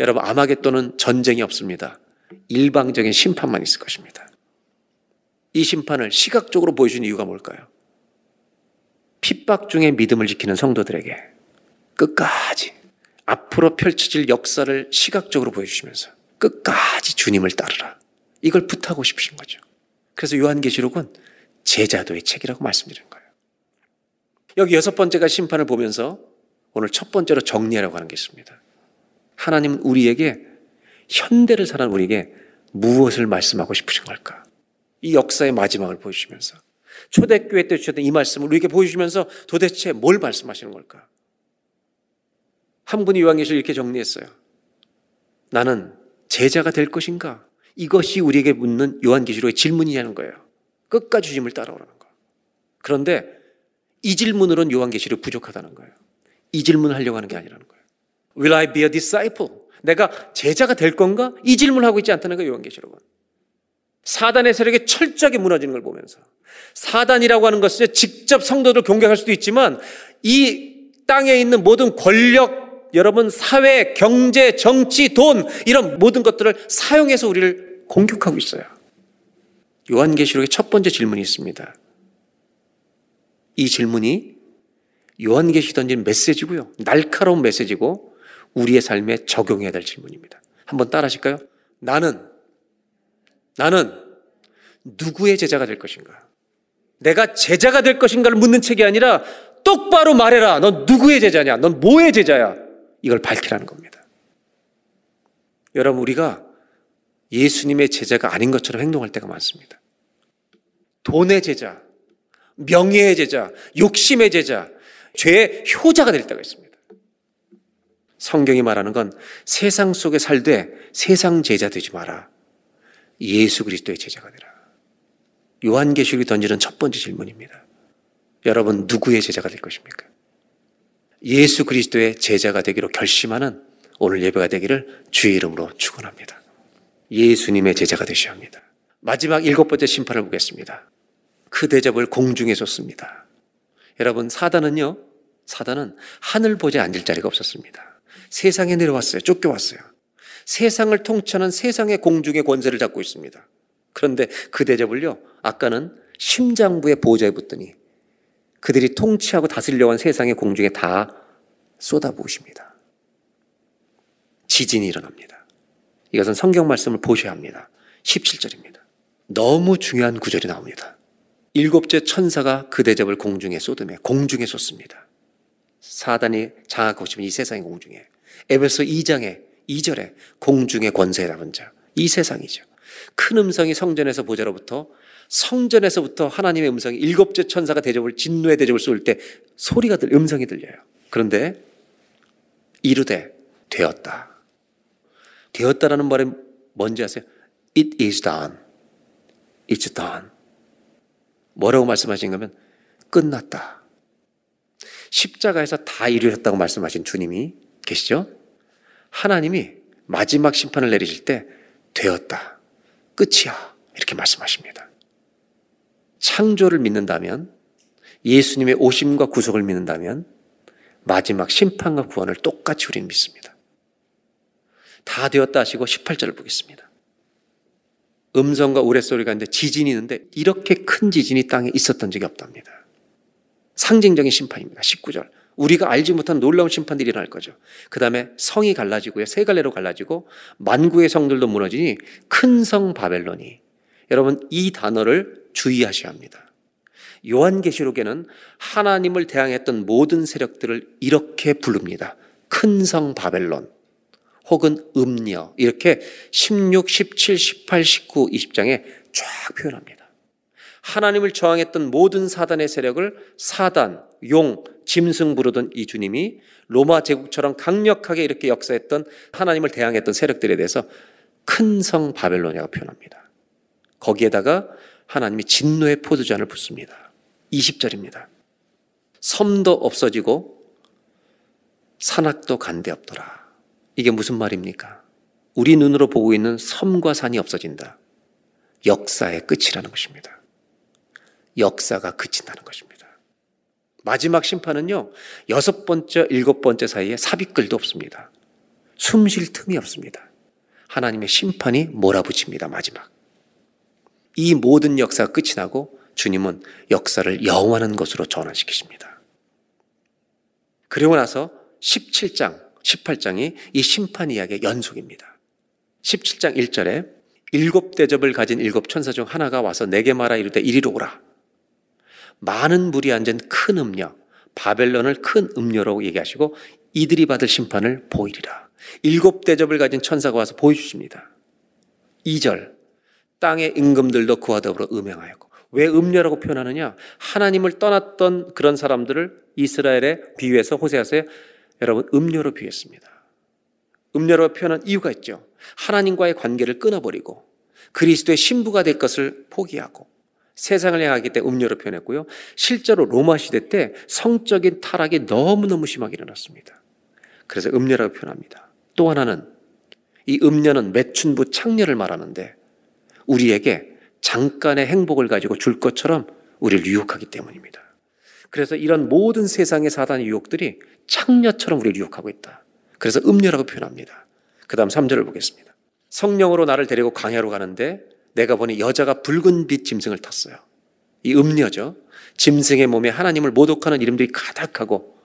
여러분, 아마겟돈은 전쟁이 없습니다. 일방적인 심판만 있을 것입니다. 이 심판을 시각적으로 보여준 이유가 뭘까요? 핍박 중에 믿음을 지키는 성도들에게 끝까지 앞으로 펼쳐질 역사를 시각적으로 보여주시면서 끝까지 주님을 따르라. 이걸 부탁하고 싶으신 거죠. 그래서 요한계시록은 제자도의 책이라고 말씀드리는 거예요. 여기 여섯 번째가 심판을 보면서 오늘 첫 번째로 정리하려고 하는 게 있습니다. 하나님은 우리에게 현대를 살아는 우리에게 무엇을 말씀하고 싶으신 걸까? 이 역사의 마지막을 보여주시면서 초대교회 때 주셨던 이 말씀을 우리에게 보여주시면서 도대체 뭘 말씀하시는 걸까? 한 분이 요한계시를 이렇게 정리했어요. 나는 제자가 될 것인가? 이것이 우리에게 묻는 요한계시록의 질문이냐는 거예요. 끝까지 주님을 따라오라는 거. 그런데 이 질문으로는 요한계시록 부족하다는 거예요. 이 질문을 하려고 하는 게 아니라는 거예요. Will I be a disciple? 내가 제자가 될 건가? 이 질문을 하고 있지 않다는 거예요, 요한계시록은. 사단의 세력이 철저하게 무너지는 걸 보면서 사단이라고 하는 것은 직접 성도들 공격할 수도 있지만 이 땅에 있는 모든 권력, 여러분 사회, 경제, 정치, 돈 이런 모든 것들을 사용해서 우리를 공격하고 있어요. 요한계시록의 첫 번째 질문이 있습니다. 이 질문이 요한계시 던진 메시지고요. 날카로운 메시지고 우리의 삶에 적용해야 될 질문입니다. 한번 따라 하실까요? 나는 나는 누구의 제자가 될 것인가? 내가 제자가 될 것인가를 묻는 책이 아니라 똑바로 말해라. 넌 누구의 제자냐? 넌 뭐의 제자야? 이걸 밝히라는 겁니다. 여러분, 우리가 예수님의 제자가 아닌 것처럼 행동할 때가 많습니다. 돈의 제자, 명예의 제자, 욕심의 제자, 죄의 효자가 될 때가 있습니다. 성경이 말하는 건 세상 속에 살되 세상 제자 되지 마라. 예수 그리스도의 제자가 되라. 요한계시록이 던지는 첫 번째 질문입니다. 여러분 누구의 제자가 될 것입니까? 예수 그리스도의 제자가 되기로 결심하는 오늘 예배가 되기를 주의 이름으로 축원합니다. 예수님의 제자가 되셔야 합니다. 마지막 일곱 번째 심판을 보겠습니다. 그 대접을 공중에 줬습니다. 여러분 사단은요. 사단은 하늘 보지 앉을 자리가 없었습니다. 세상에 내려왔어요. 쫓겨왔어요. 세상을 통치하는 세상의 공중의 권세를 잡고 있습니다. 그런데 그 대접을요. 아까는 심장부의 보좌에 붙더니 그들이 통치하고 다스리려고 한 세상의 공중에 다 쏟아부으십니다. 지진이 일어납니다. 이것은 성경 말씀을 보셔야 합니다. 17절입니다. 너무 중요한 구절이 나옵니다. 일곱째 천사가 그 대접을 공중에 쏟음에 공중에 쏟습니다. 사단이 장악하고 싶은 이 세상의 공중에 에베소 2장에 2절에 공중의 권세에 잡은 자. 이 세상이죠. 큰 음성이 성전에서 보자로부터 성전에서부터 하나님의 음성이 일곱째 천사가 대접을 진노의 대접을 쏠 때 소리가 들 음성이 들려요. 그런데 이르되 되었다. 되었다라는 말이 뭔지 아세요? It is done. It's done. 뭐라고 말씀하신 거면 끝났다. 십자가에서 다 이루셨다고 말씀하신 주님이 계시죠? 하나님이 마지막 심판을 내리실 때 되었다. 끝이야. 이렇게 말씀하십니다. 창조를 믿는다면 예수님의 오심과 구속을 믿는다면 마지막 심판과 구원을 똑같이 우리는 믿습니다. 다 되었다 하시고 18절을 보겠습니다. 음성과 우레소리가 있는데 지진이 있는데 이렇게 큰 지진이 땅에 있었던 적이 없답니다. 상징적인 심판입니다. 19절. 우리가 알지 못한 놀라운 심판들이 일어날 거죠. 그 다음에 성이 갈라지고요. 세 갈래로 갈라지고 만구의 성들도 무너지니 큰 성 바벨론이 여러분 이 단어를 주의하셔야 합니다. 요한계시록에는 하나님을 대항했던 모든 세력들을 이렇게 부릅니다. 큰 성 바벨론 혹은 음녀 이렇게 16, 17, 18, 19, 20장에 쫙 표현합니다. 하나님을 저항했던 모든 사단의 세력을 사단, 용, 짐승 부르던 이 주님이 로마 제국처럼 강력하게 이렇게 역사했던 하나님을 대항했던 세력들에 대해서 큰 성 바벨론이라고 표현합니다. 거기에다가 하나님이 진노의 포도잔을 붓습니다. 20절입니다. 섬도 없어지고 산악도 간데 없더라. 이게 무슨 말입니까? 우리 눈으로 보고 있는 섬과 산이 없어진다. 역사의 끝이라는 것입니다. 역사가 그친다는 것입니다. 마지막 심판은요, 여섯 번째, 일곱 번째 사이에 삽입글도 없습니다. 숨 쉴 틈이 없습니다. 하나님의 심판이 몰아붙입니다, 마지막. 이 모든 역사가 끝이 나고 주님은 역사를 영원한 것으로 전환시키십니다. 그리고 나서 17장, 18장이 이 심판 이야기의 연속입니다. 17장 1절에 일곱 대접을 가진 일곱 천사 중 하나가 와서 내게 말하 이르되 이리로 오라. 많은 물이 앉은 큰 음녀, 바벨론을 큰 음녀라고 얘기하시고 이들이 받을 심판을 보이리라. 일곱 대접을 가진 천사가 와서 보여주십니다. 2절, 땅의 임금들도 그와 더불어 음행하였고 왜 음녀라고 표현하느냐? 하나님을 떠났던 그런 사람들을 이스라엘에 비유해서 호세아서에 여러분 음녀로 비유했습니다. 음녀로 표현한 이유가 있죠. 하나님과의 관계를 끊어버리고 그리스도의 신부가 될 것을 포기하고 세상을 향하기 때문에 음녀로 표현했고요. 실제로 로마 시대 때 성적인 타락이 너무너무 심하게 일어났습니다. 그래서 음녀라고 표현합니다. 또 하나는 이 음녀는 매춘부 창녀를 말하는데 우리에게 잠깐의 행복을 가지고 줄 것처럼 우리를 유혹하기 때문입니다. 그래서 이런 모든 세상의 사단의 유혹들이 창녀처럼 우리를 유혹하고 있다. 그래서 음녀라고 표현합니다. 그 다음 3절을 보겠습니다. 성령으로 나를 데리고 광야로 가는데 내가 보니 여자가 붉은 빛 짐승을 탔어요. 이 음녀죠. 짐승의 몸에 하나님을 모독하는 이름들이 가득하고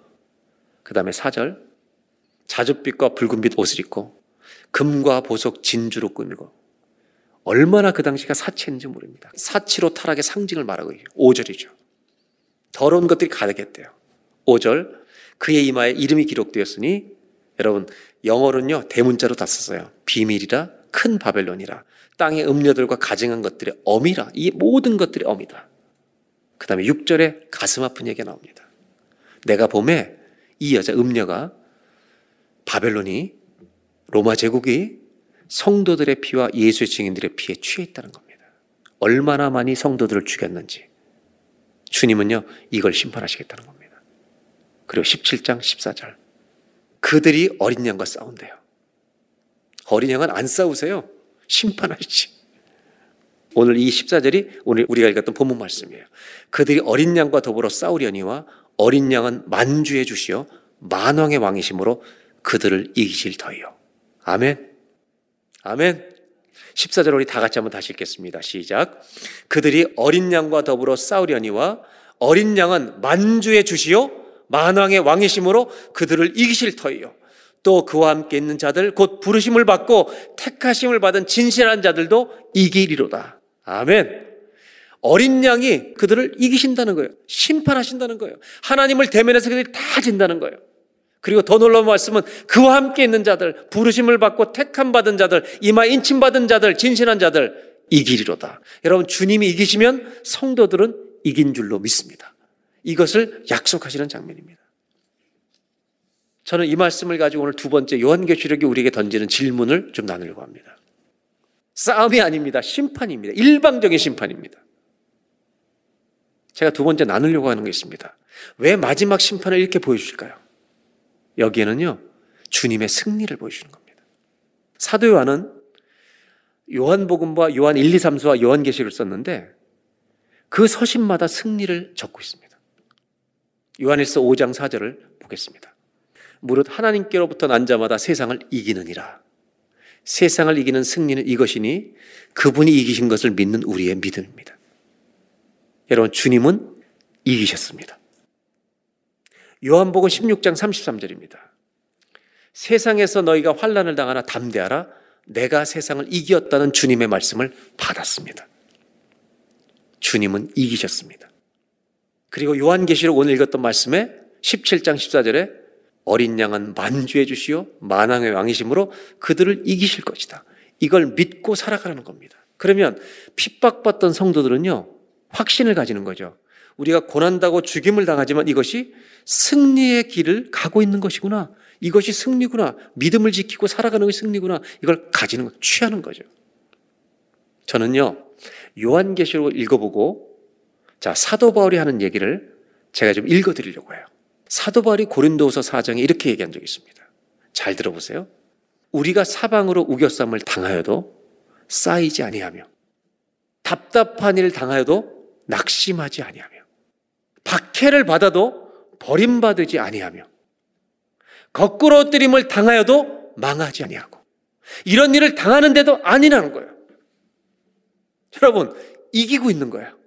그 다음에 4절 자줏빛과 붉은빛 옷을 입고 금과 보석 진주로 꾸미고 얼마나 그 당시가 사치했는지 모릅니다. 사치로 타락의 상징을 말하고 있어요. 5절이죠. 더러운 것들이 가득했대요. 5절 그의 이마에 이름이 기록되었으니 여러분 영어로는요 대문자로 다 썼어요. 비밀이라 큰 바벨론이라 땅의 음녀들과 가증한 것들의 어미라 이 모든 것들이 어미다. 그 다음에 6절에 가슴 아픈 얘기가 나옵니다. 내가 봄에 이 여자 음녀가 바벨론이 로마 제국이 성도들의 피와 예수의 증인들의 피에 취했다는 겁니다. 얼마나 많이 성도들을 죽였는지 주님은요 이걸 심판하시겠다는 겁니다. 그리고 17장 14절 그들이 어린 양과 싸운대요. 어린 양은 안 싸우세요. 심판하시지. 오늘 이 14절이 오늘 우리가 읽었던 본문 말씀이에요. 그들이 어린 양과 더불어 싸우려니와 어린 양은 만주해 주시어 만왕의 왕이심으로 그들을 이기실 터이요. 아멘. 아멘. 14절 우리 다 같이 한번 다시 읽겠습니다. 시작. 그들이 어린 양과 더불어 싸우려니와 어린 양은 만주해 주시어 만왕의 왕이심으로 그들을 이기실 터이요. 또 그와 함께 있는 자들 곧 부르심을 받고 택하심을 받은 진실한 자들도 이기리로다. 아멘. 어린 양이 그들을 이기신다는 거예요. 심판하신다는 거예요. 하나님을 대면해서 그들이 다 진다는 거예요. 그리고 더 놀라운 말씀은 그와 함께 있는 자들, 부르심을 받고 택함 받은 자들, 이마 인침 받은 자들, 진실한 자들 이기리로다. 여러분 주님이 이기시면 성도들은 이긴 줄로 믿습니다. 이것을 약속하시는 장면입니다. 저는 이 말씀을 가지고 오늘 두 번째 요한계시록이 우리에게 던지는 질문을 좀 나누려고 합니다. 싸움이 아닙니다. 심판입니다. 일방적인 심판입니다. 제가 두 번째 나누려고 하는 게 있습니다. 왜 마지막 심판을 이렇게 보여주실까요? 여기에는요, 주님의 승리를 보여주는 겁니다. 사도 요한은 요한복음과 요한 1, 2, 3수와 요한계시를 썼는데 그 서신마다 승리를 적고 있습니다. 요한일서 5장 4절을 보겠습니다. 무릇 하나님께로부터 난 자마다 세상을 이기느니라. 세상을 이기는 승리는 이것이니 그분이 이기신 것을 믿는 우리의 믿음입니다. 여러분, 주님은 이기셨습니다. 요한복음 16장 33절입니다. 세상에서 너희가 환란을 당하나 담대하라. 내가 세상을 이기었다는 주님의 말씀을 받았습니다. 주님은 이기셨습니다. 그리고 요한계시록 오늘 읽었던 말씀에 17장 14절에 어린 양은 만주해 주시오 만왕의 왕이심으로 그들을 이기실 것이다. 이걸 믿고 살아가는 겁니다. 그러면 핍박받던 성도들은요, 확신을 가지는 거죠. 우리가 고난다고 죽임을 당하지만 이것이 승리의 길을 가고 있는 것이구나. 이것이 승리구나. 믿음을 지키고 살아가는 것이 승리구나. 이걸 가지는 것, 취하는 거죠. 저는요, 요한계시록을 읽어보고, 자, 사도 바울이 하는 얘기를 제가 좀 읽어드리려고 해요. 사도 바울이 고린도후서 4장에 이렇게 얘기한 적이 있습니다. 잘 들어보세요. 우리가 사방으로 우겨쌈을 당하여도 쌓이지 아니하며 답답한 일을 당하여도 낙심하지 아니하며 박해를 받아도 버림받지 아니하며 거꾸로 엎드림을 당하여도 망하지 아니하고 이런 일을 당하는데도 아니라는 거예요. 여러분 이기고 있는 거예요.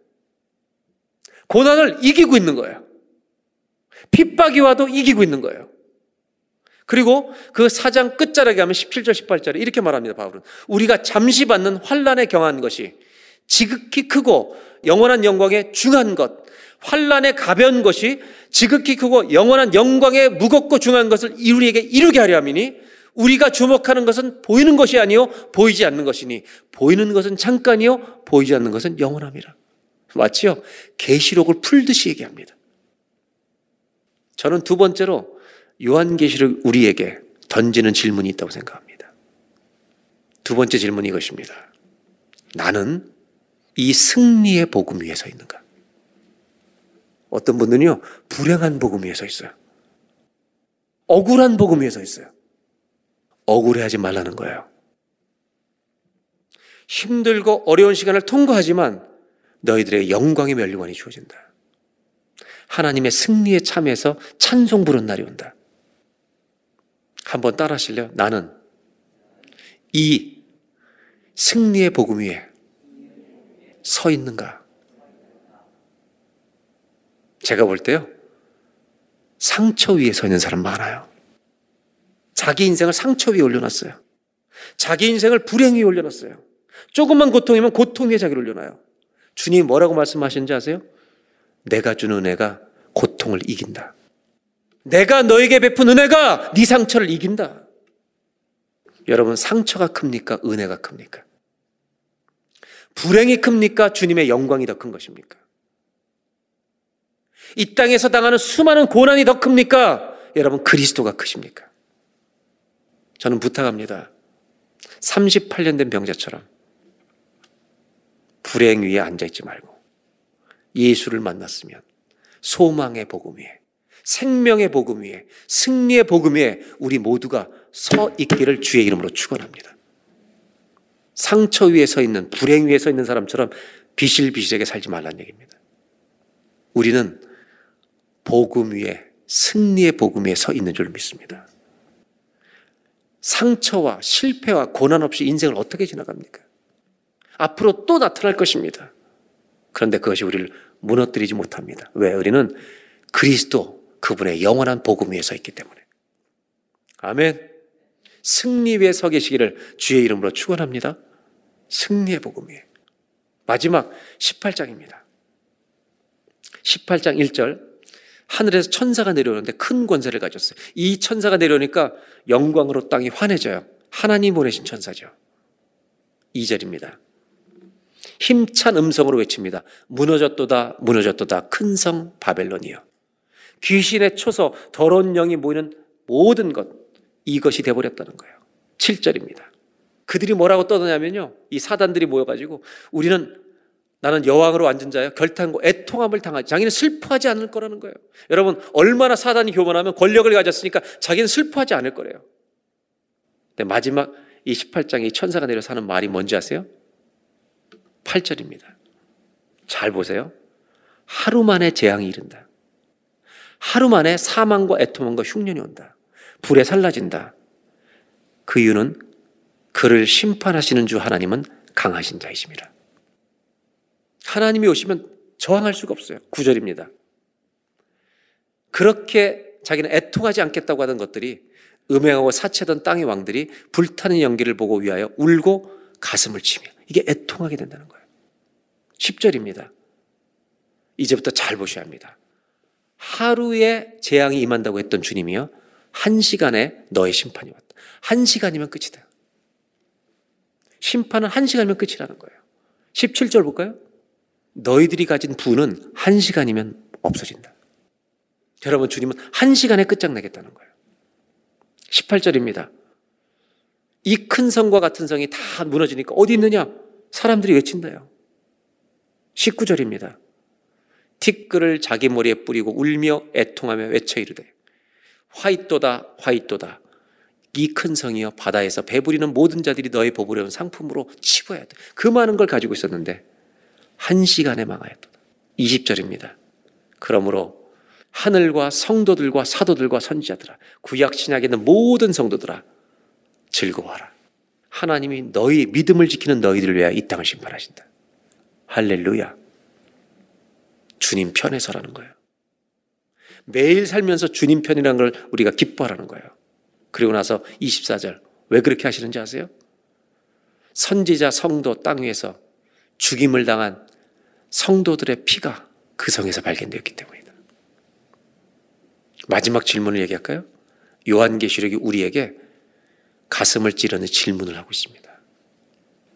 고난을 이기고 있는 거예요. 핍박이 와도 이기고 있는 거예요. 그리고 그 사장 끝자락에 하면 17절 18절에 이렇게 말합니다. 바울은 우리가 잠시 받는 환란에 경한 것이 지극히 크고 영원한 영광에 중한 것 환란에 가벼운 것이 지극히 크고 영원한 영광에 무겁고 중한 것을 우리에게 이루게 하려 함이니 우리가 주목하는 것은 보이는 것이 아니요 보이지 않는 것이니 보이는 것은 잠깐이요 보이지 않는 것은 영원함이라. 마치요 계시록을 풀듯이 얘기합니다. 저는 두 번째로 요한계시록 우리에게 던지는 질문이 있다고 생각합니다. 두 번째 질문이 이것입니다. 나는 이 승리의 복음 위에 서 있는가? 어떤 분들은요, 불행한 복음 위에 서 있어요. 억울한 복음 위에 서 있어요. 억울해하지 말라는 거예요. 힘들고 어려운 시간을 통과하지만 너희들의 영광의 멸류관이 주어진다. 하나님의 승리에 참여해서 찬송 부른 날이 온다. 한번 따라 하실래요? 나는 이 승리의 복음 위에 서 있는가? 제가 볼 때요, 상처 위에 서 있는 사람 많아요. 자기 인생을 상처 위에 올려놨어요. 자기 인생을 불행 위에 올려놨어요. 조금만 고통이면 고통 위에 자기를 올려놔요. 주님이 뭐라고 말씀하시는지 아세요? 내가 준 은혜가 고통을 이긴다. 내가 너에게 베푼 은혜가 네 상처를 이긴다. 여러분 상처가 큽니까? 은혜가 큽니까? 불행이 큽니까? 주님의 영광이 더 큰 것입니까? 이 땅에서 당하는 수많은 고난이 더 큽니까? 여러분 그리스도가 크십니까? 저는 부탁합니다. 38년 된 병자처럼 불행 위에 앉아 있지 말고 예수를 만났으면 소망의 복음 위에 생명의 복음 위에 승리의 복음 위에 우리 모두가 서 있기를 주의 이름으로 축원합니다. 상처 위에 서 있는 불행 위에 서 있는 사람처럼 비실비실하게 살지 말란 얘기입니다. 우리는 복음 위에 승리의 복음 위에 서 있는 줄 믿습니다. 상처와 실패와 고난 없이 인생을 어떻게 지나갑니까? 앞으로 또 나타날 것입니다. 그런데 그것이 우리를 무너뜨리지 못합니다. 왜? 우리는 그리스도 그분의 영원한 복음 위에 서 있기 때문에. 아멘. 승리 위에 서 계시기를 주의 이름으로 축원합니다. 승리의 복음 위에. 마지막 18장입니다. 18장 1절 하늘에서 천사가 내려오는데 큰 권세를 가졌어요. 이 천사가 내려오니까 영광으로 땅이 환해져요. 하나님 보내신 천사죠. 2절입니다. 힘찬 음성으로 외칩니다. 무너졌도다, 무너졌도다, 큰 성 바벨론이요. 귀신의 초소, 더러운 영이 모이는 모든 것, 이것이 되어버렸다는 거예요. 7절입니다. 그들이 뭐라고 떠드냐면요. 이 사단들이 모여가지고 우리는 나는 여왕으로 앉은 자여 결탄고 애통함을 당하지. 자기는 슬퍼하지 않을 거라는 거예요. 여러분 얼마나 사단이 교만하면 권력을 가졌으니까 자기는 슬퍼하지 않을 거래요. 근데 마지막 이 18장에 이 천사가 내려서 하는 말이 뭔지 아세요? 8절입니다. 잘 보세요. 하루 만에 재앙이 이른다. 하루 만에 사망과 애통함과 흉년이 온다. 불에 살라진다. 그 이유는 그를 심판하시는 주 하나님은 강하신 자이십니다. 하나님이 오시면 저항할 수가 없어요. 9절입니다. 그렇게 자기는 애통하지 않겠다고 하던 것들이 음행하고 사채던 땅의 왕들이 불타는 연기를 보고 위하여 울고 가슴을 치며 이게 애통하게 된다는 거예요. 10절입니다. 이제부터 잘 보셔야 합니다. 하루에 재앙이 임한다고 했던 주님이요. 한 시간에 너의 심판이 왔다. 한 시간이면 끝이다. 심판은 한 시간이면 끝이라는 거예요. 17절 볼까요? 너희들이 가진 부는 한 시간이면 없어진다. 여러분, 주님은 한 시간에 끝장내겠다는 거예요. 18절입니다. 이 큰 성과 같은 성이 다 무너지니까 어디 있느냐? 사람들이 외친다요. 19절입니다. 티끌을 자기 머리에 뿌리고 울며 애통하며 외쳐 이르되 화이또다 화이또다 이 큰 성이여 바다에서 배부리는 모든 자들이 너의 보부려운 상품으로 치부해야 돼. 그 많은 걸 가지고 있었는데 한 시간에 망하였다. 20절입니다. 그러므로 하늘과 성도들과 사도들과 선지자들아 구약 신약에 있는 모든 성도들아 즐거워하라. 하나님이 너희 믿음을 지키는 너희들을 위하여 이 땅을 심판하신다. 할렐루야. 주님 편에 서라는 거예요. 매일 살면서 주님 편이라는 걸 우리가 기뻐하라는 거예요. 그리고 나서 24절 왜 그렇게 하시는지 아세요? 선지자 성도 땅 위에서 죽임을 당한 성도들의 피가 그 성에서 발견되었기 때문이다. 마지막 질문을 얘기할까요? 요한계시록이 우리에게 가슴을 찌르는 질문을 하고 있습니다.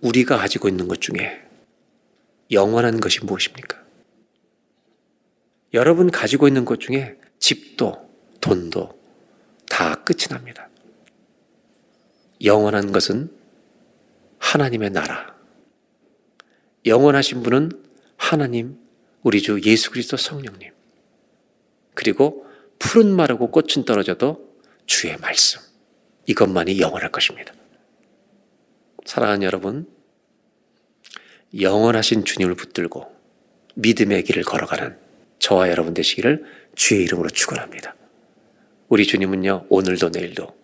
우리가 가지고 있는 것 중에 영원한 것이 무엇입니까? 여러분 가지고 있는 것 중에 집도 돈도 다 끝이 납니다. 영원한 것은 하나님의 나라. 영원하신 분은 하나님, 우리 주 예수 그리스도 성령님. 그리고 푸른 마르고 꽃은 떨어져도 주의 말씀. 이것만이 영원할 것입니다. 사랑하는 여러분, 영원하신 주님을 붙들고 믿음의 길을 걸어가는 저와 여러분 되시기를 주의 이름으로 축원합니다. 우리 주님은요 오늘도 내일도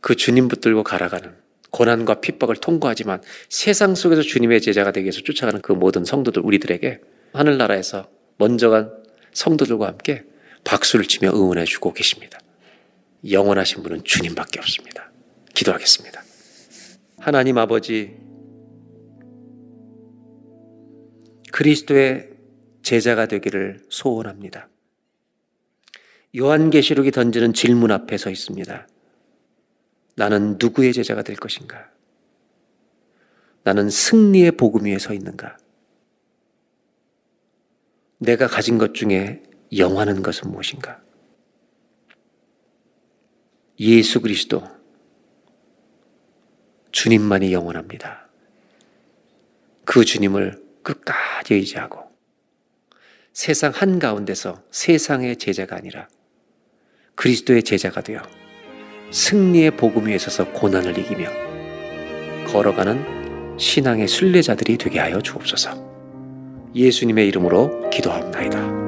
그 주님 붙들고 갈아가는 고난과 핍박을 통과하지만 세상 속에서 주님의 제자가 되기 위해서 쫓아가는 그 모든 성도들 우리들에게 하늘나라에서 먼저 간 성도들과 함께 박수를 치며 응원해 주고 계십니다. 영원하신 분은 주님밖에 없습니다. 기도하겠습니다. 하나님 아버지 그리스도의 제자가 되기를 소원합니다. 요한계시록이 던지는 질문 앞에 서 있습니다. 나는 누구의 제자가 될 것인가? 나는 승리의 복음 위에 서 있는가? 내가 가진 것 중에 영하는 것은 무엇인가? 예수 그리스도, 주님만이 영원합니다. 그 주님을 끝까지 의지하고 세상 한가운데서 세상의 제자가 아니라 그리스도의 제자가 되어 승리의 복음 위에 서서 고난을 이기며 걸어가는 신앙의 순례자들이 되게 하여 주옵소서. 예수님의 이름으로 기도합나이다.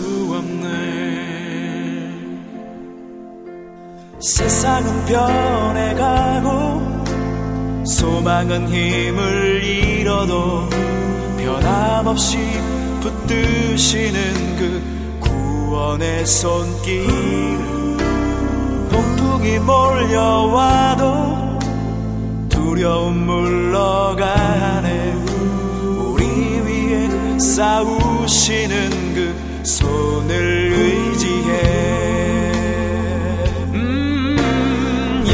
세상은 변해가고 소망은 힘을 잃어도 변함없이 붙드시는 그 구원의 손길. 폭풍이 몰려와도 두려움 물러가네. 우리 위에 싸우시는 그 손을 의지해